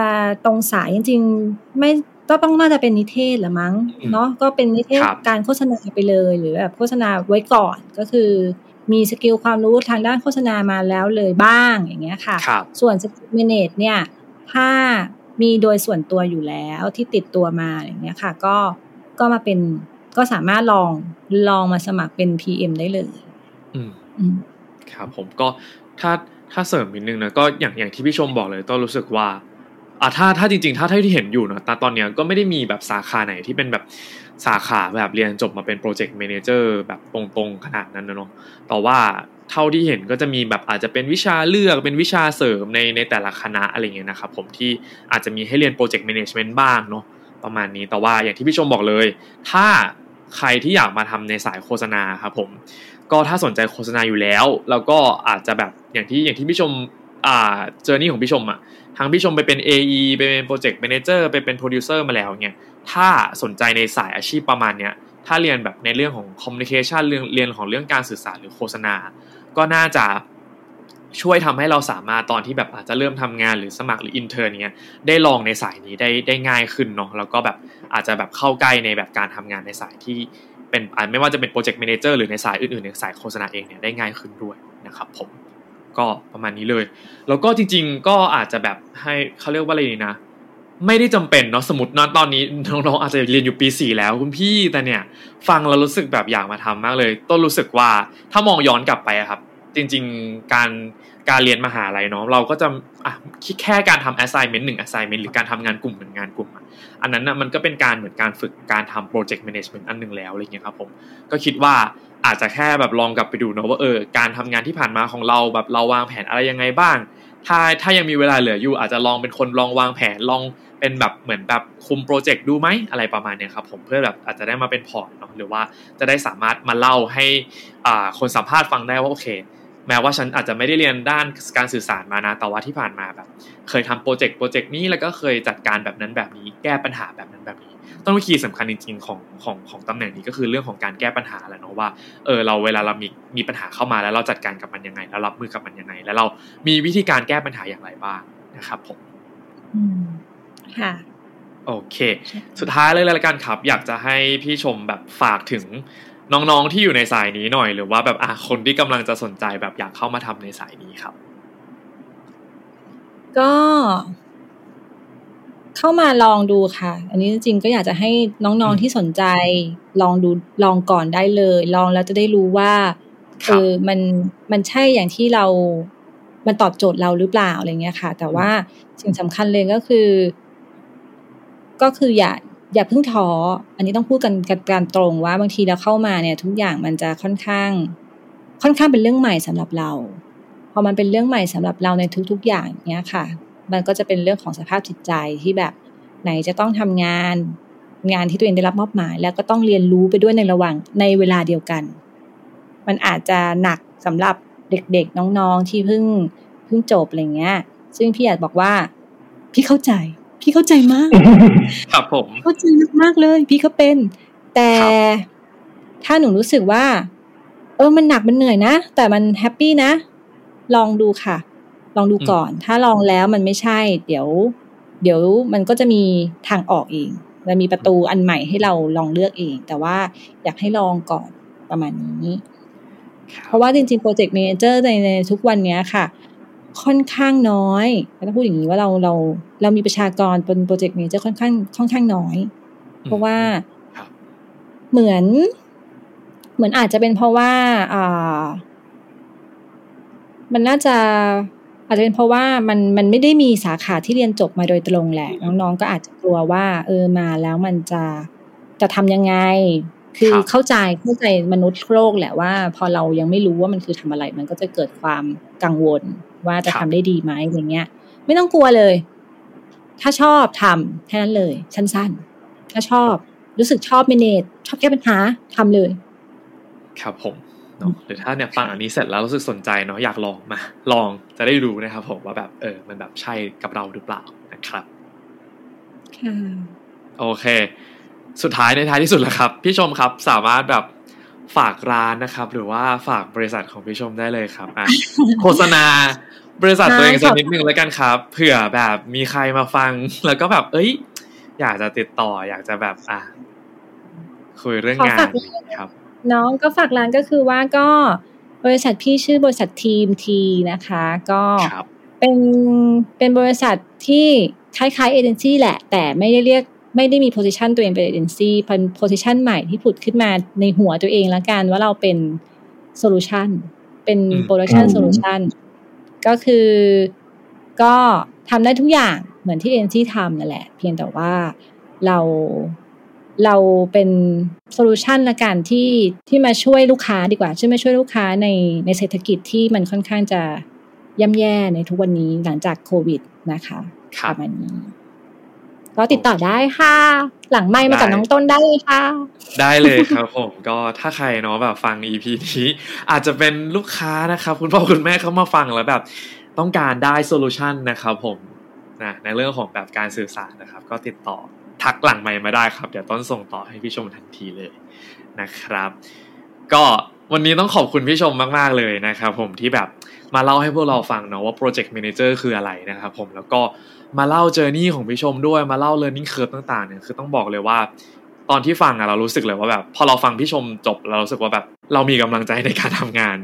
ตรงสายจริง ๆ ไม่ ก็ต้องน่าจะเป็นนิเทศแหละมั้งเนาะก็เป็นนิเทศครับการโฆษณาไปเลยหรือแบบโฆษณาไว้ก่อนก็คือ มี skill ความรู้ทางด้านโฆษณามาแล้วเลยบ้างอย่างเงี้ยค่ะครับส่วน skill manage เนี่ยถ้ามีโดยส่วนตัวอยู่แล้วที่ติดตัวมาอย่างเงี้ยค่ะ ก็ก็มาเป็นก็สามารถลองลองมาสมัครเป็น PM ได้เลย อืมอืมครับผมก็ถ้าถ้าเสริมนิดนึงนะก็อย่างอย่างที่พี่ชมบอกเลยต้องรู้สึกว่า อะถ้าถ้าจริงๆ ถ้าเท่าที่เห็นอยู่เนะแต่ตอนเนี้ยก็ไม่ได้มีแบบสาขาไหนที่เป็นแบบสาขาแบบเรียนจบมาเป็น project manager แบบตรงๆ ขนาดนั้นนะเนาะแต่ว่าเท่าที่เห็นก็จะมีแบบอาจจะเป็นวิชาเลือกเป็นวิชาเสริมในในแต่ละคณะอะไรเงี้ยนะครับผมที่อาจจะมีให้เรียน project management บ้างเนาะประมาณนี้แต่ว่าอย่างที่พี่ชมบอกเลย ถ้าใครที่อยากมาทำในสายโฆษณาครับผม ก็ถ้าสนใจโฆษณาอยู่แล้ว แล้วก็อาจจะแบบอย่างที่อย่างที่พี่ชม อ่า journey ของพี่ชมอะทางพี่ชมไปเป็น AE ไปเป็น project manager ไปเป็นโปรดิวเซอร์มาแล้วเนี่ยถ้าสนใจในสายอาชีพประมาณเนี้ยถ้าเรียนแบบในเรื่องของ communication เรื่องเรียนของเรื่องการสื่อสารหรือโฆษณา ก็น่าจะช่วยทำให้เราสามารถตอนที่แบบอาจจะเริ่มทำงานหรือสมัครหรือ intern เนี้ยได้ลองในสายนี้ได้ได้ง่ายขึ้นเนาะแล้วก็แบบอาจจะแบบเข้าใกล้ในแบบการทำงานในสายที่เป็นไม่ว่าจะเป็น project manager หรือในสายอื่นๆในสายโฆษณาเองเนี่ยได้ง่ายขึ้นด้วยนะครับผม ก็ประมาณนี้เลย แล้วก็จริง ๆ ก็อาจจะแบบให้เขาเรียกว่าอะไรดีนะ ไม่ได้จำเป็นเนาะสมมตินะตอนนี้น้องๆอาจจะเรียนอยู่ปีสี่แล้วคุณพี่แต่เนี่ย ฟังแล้วรู้สึกแบบอยากมาทำมากเลย ต้นรู้สึกว่าถ้ามองย้อนกลับไปอะครับ จริง ๆ การ การเรียนมหาลัยเนาะเราก็จะอะคิดแค่การทำ assignment หนึ่ง assignment หรือการทำงานกลุ่มหนึ่งงานกลุ่มอะอันนั้นนะมันก็เป็นการเหมือนการฝึกการทำ project management อันหนึ่งแล้วอะไรเงี้ยครับผมก็คิดว่าอาจจะแค่แบบลองกลับไปดูเนาะว่าเออการทำงานที่ผ่านมาของเราแบบเราวางแผนอะไรยังไงบ้าง ถ้าถ้ายังมีเวลาเหลืออยู่ อาจจะลองเป็นคนลองวางแผนลองเป็นแบบเหมือนแบบคุมโปรเจกต์ดูไหมอะไรประมาณเนี้ยครับผมเพื่อแบบอาจจะได้มาเป็นพอร์ตเนาะหรือว่าจะได้สามารถมาเล่าให้อ่าคนสัมภาษณ์ฟังได้ว่าโอเค แม้ว่าฉันอาจจะไม่ได้เรียนด้านการสื่อสารมานะแต่ว่าที่ผ่านมาแบบ เคยทำโปรเจกต์โปรเจกต์นี้แล้วก็เคยจัดการแบบนั้นแบบนี้ แก้ปัญหาแบบนั้นแบบนี้ ต้นวิธีสำคัญจริงๆของของของตำแหน่งนี้ก็คือเรื่องของการแก้ปัญหาแหละเนาะว่าเออเราเวลาเรามีมีปัญหาเข้ามาแล้วเราจัดการกับมันยังไง แล้วรับมือกับมันยังไง แล้วเรามีวิธีการแก้ปัญหาอย่างไรบ้างนะครับผมอืมค่ะโอเค สุดท้ายเลยละกันครับ อยากจะให้พี่ชมแบบฝากถึง น้องๆที่อยู่ในสายนี้หน่อย หรือว่าแบบอะคนที่กำลังจะสนใจแบบอยากเข้ามาทำในสายนี้ครับ ก็ เข้ามาลองดูค่ะ อันนี้จริงๆก็อยากจะให้น้องอืมๆที่สนใจ ลองดูลองก่อนได้เลย ลองแล้วจะได้รู้ว่าครัเอบอมันมันใช่อย่างที่เรา มันตอบโจทย์เราหรือเปล่าอะไรเงี้ยค่ะ แต่ว่าสิ่งสำคัญเลยก็คือ ก็คืออย่า อย่าเพิ่งท้อ อันนี้ต้องพูดกันกันการตรงว่าบางทีเราเข้ามาเนี่ยทุกอย่างมันจะค่อนข้าง ค่อนข้างเป็นเรื่องใหม่สำหรับเรา พอมันเป็นเรื่องใหม่สำหรับเราในทุก ๆ อย่างเนี้ยค่ะ มันก็จะเป็นเรื่องของสภาพจิตใจที่แบบไหนจะต้องทำงานงานที่ตัวเองได้รับมอบหมาย แล้วก็ต้องเรียนรู้ไปด้วยในระหว่างในเวลาเดียวกัน มันอาจจะหนักสำหรับเด็กๆน้องๆที่เพิ่งเพิ่งจบอะไรเงี้ย ซึ่งพี่อยากบอกว่าพี่เข้าใจ พี่เข้าใจมาก ครับผม เข้าใจมากเลย พี่ก็เป็น แต่ถ้าหนูรู้สึกว่า เออมันหนักมันเหนื่อยนะ แต่มันแฮปปี้นะ ลองดูค่ะ ลองดูก่อน ถ้าลองแล้วมันไม่ใช่ เดี๋ยว เดี๋ยวมันก็จะมีทางออกเองมันมีประตูอันใหม่ให้เราลองเลือกเอง แต่ว่าอยากให้ลองก่อนประมาณนี้ เพราะว่าจริงๆ project manager ในในทุกวันนี้ค่ะ ค่อนข้างน้อยต้องพูดอย่างนี้ว่าเราเราเรามีประชากรเป็น project manager ค่อนข้างค่อนข้างน้อย เพราะว่าเหมือน เหมือนอาจจะเป็นเพราะว่าอ่ามันน่าจะอาจจะเป็นเพราะว่ามันมันไม่ได้มีสาขาที่เรียนจบมาโดยตรงแหละ น้องๆก็อาจจะกลัวว่า เออมาแล้วมันจะจะทำยังไง คือเข้าใจเข้าใจมนุษย์โลกแหละว่า พอเรายังไม่รู้ว่ามันคือทำอะไร มันก็จะเกิดความกังวล ว่าจะทำได้ดีไหมอย่างเงี้ย ไม่ต้องกลัวเลย ถ้าชอบทำแค่นั้นเลยสั้นๆถ้าชอบรู้สึกชอบเมเนจชอบแก้ปัญหาทำเลย ครับผมเนาะหรือถ้าเนี่ยฟังอันนี้เสร็จแล้วรู้สึกสนใจเนาะอยากลองมา ลองจะได้รู้นะครับผมว่าแบบเออ มันแบบใช่กับเราหรือเปล่านะครับค่ะโอเค สุดท้ายในท้ายที่สุดแล้วครับ พี่ชมครับสามารถแบบฝากร้านนะครับ หรือว่าฝากบริษัทของพี่ชมได้เลยครับอะโฆษณา บริษัทตัวเองสักนิดนึงแล้วกันครับ เผื่อแบบมีใครมาฟัง แล้วก็แบบ เอ้ย อยากจะติดต่อ อยากจะแบบอะคุยเรื่องงานครับ น้องก็ฝากร้านก็คือว่าก็บริษัทพี่ชื่อบริษัททีมทีนะคะ ก็เป็นเป็นบริษัทที่คล้ายๆเอเจนซี่แหละ แต่ไม่ได้เรียกไม่ได้มี position ตัวเองเป็นเอเจนซี่เป็น position ใหม่ที่ผุดขึ้นมาในหัวตัวเองแล้วกันว่าเราเป็น solution เป็น production solution ก็คือ ก็ทำได้ทุกอย่างเหมือนที่เอเจนซี่ทำนั่นแหละ เพียงแต่ว่าเราเราเป็น solution ละกันที่ที่มาช่วยลูกค้าดีกว่าช่วยมาช่วยลูกค้าในในเศรษฐกิจที่มันค่อนข้างจะย่ำแย่ในทุกวันนี้หลังจากโควิดนะคะประมาณนี้ก็ติดต่อได้ค่ะ หลังไม่มากับน้องต้นได้เลยค่ะ ได้เลยครับผมก็ถ้าใครเนาะแบบฟัง EP นี้อาจจะเป็นลูกค้านะครับคุณพ่อคุณแม่เขามาฟังแล้วแบบ ต้องการได้โซลูชันนะครับผมนะในเรื่องของแบบการสื่อสารนะครับ ก็ติดต่อทักหลังใหม่มาได้ครับ เดี๋ยวต้นส่งต่อให้พี่ชมทันทีเลยนะครับ ก็วันนี้ต้องขอบคุณพี่ชมมาก ๆ เลยนะครับผมที่แบบมาเล่าให้พวกเราฟังเนาะว่า Project Manager คืออะไรนะครับผมแล้วก็ มาเล่าเจอร์นี่ของพี่ชมด้วยมาเล่า learning curve ต่างๆเนี่ยคือต้องบอกเลยว่า ตอนที่ฟังอะเรารู้สึกเลยว่าแบบ พอเราฟังพี่ชมจบเรารู้สึกว่าแบบ เรามีกำลังใจในการทำงาน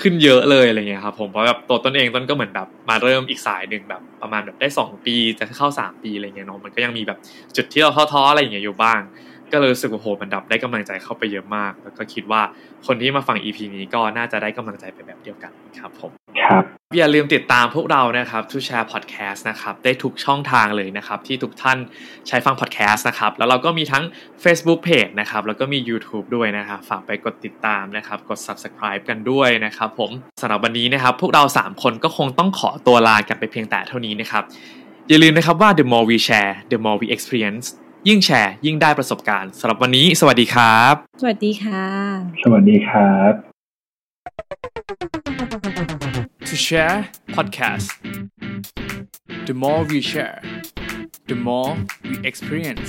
ขึ้นเยอะเลยอะไรเงี้ยครับผมเพราะแบบตัวต้นเองต้นก็เหมือนแบบมาเริ่มอีกสายหนึ่งแบบประมาณแบบได้ 2 ปีจะเข้า 3 ปีอะไรเงี้ยเนาะมันก็ยังมีแบบจุดที่เราท้อๆอะไรอย่างเงี้ยอยู่บ้าง ก็เลยรู้สึกว่าโหมันดับได้กำลังใจเข้าไปเยอะมาก แล้วก็คิดว่าคนที่มาฟัง EP นี้ก็น่าจะได้กำลังใจไปแบบเดียวกันครับผมครับอย่าลืมติดตามพวกเรานะครับทูแชร์พอดแคสต์นะครับได้ทุกช่องทางเลยนะครับที่ทุกท่านใช้ฟังพอดแคสต์นะครับแล้วเราก็มีทั้ง Facebook Page นะครับแล้วก็มี YouTube ด้วยนะครับฝากไปกดติดตามนะครับกด Subscribe กันด้วยนะครับผมสำหรับวันนี้นะครับพวกเรา 3 คนก็คงต้องขอตัวลากันไปเพียงแต่เท่านี้นะครับอย่าลืมนะครับว่า the more we share the more we experience ยิ่งแชร์ ยิ่งได้ประสบการณ์สำหรับวันนี้ สวัสดีครับ สวัสดีค่ะ สวัสดีครับ To share podcast the more we share the more we experience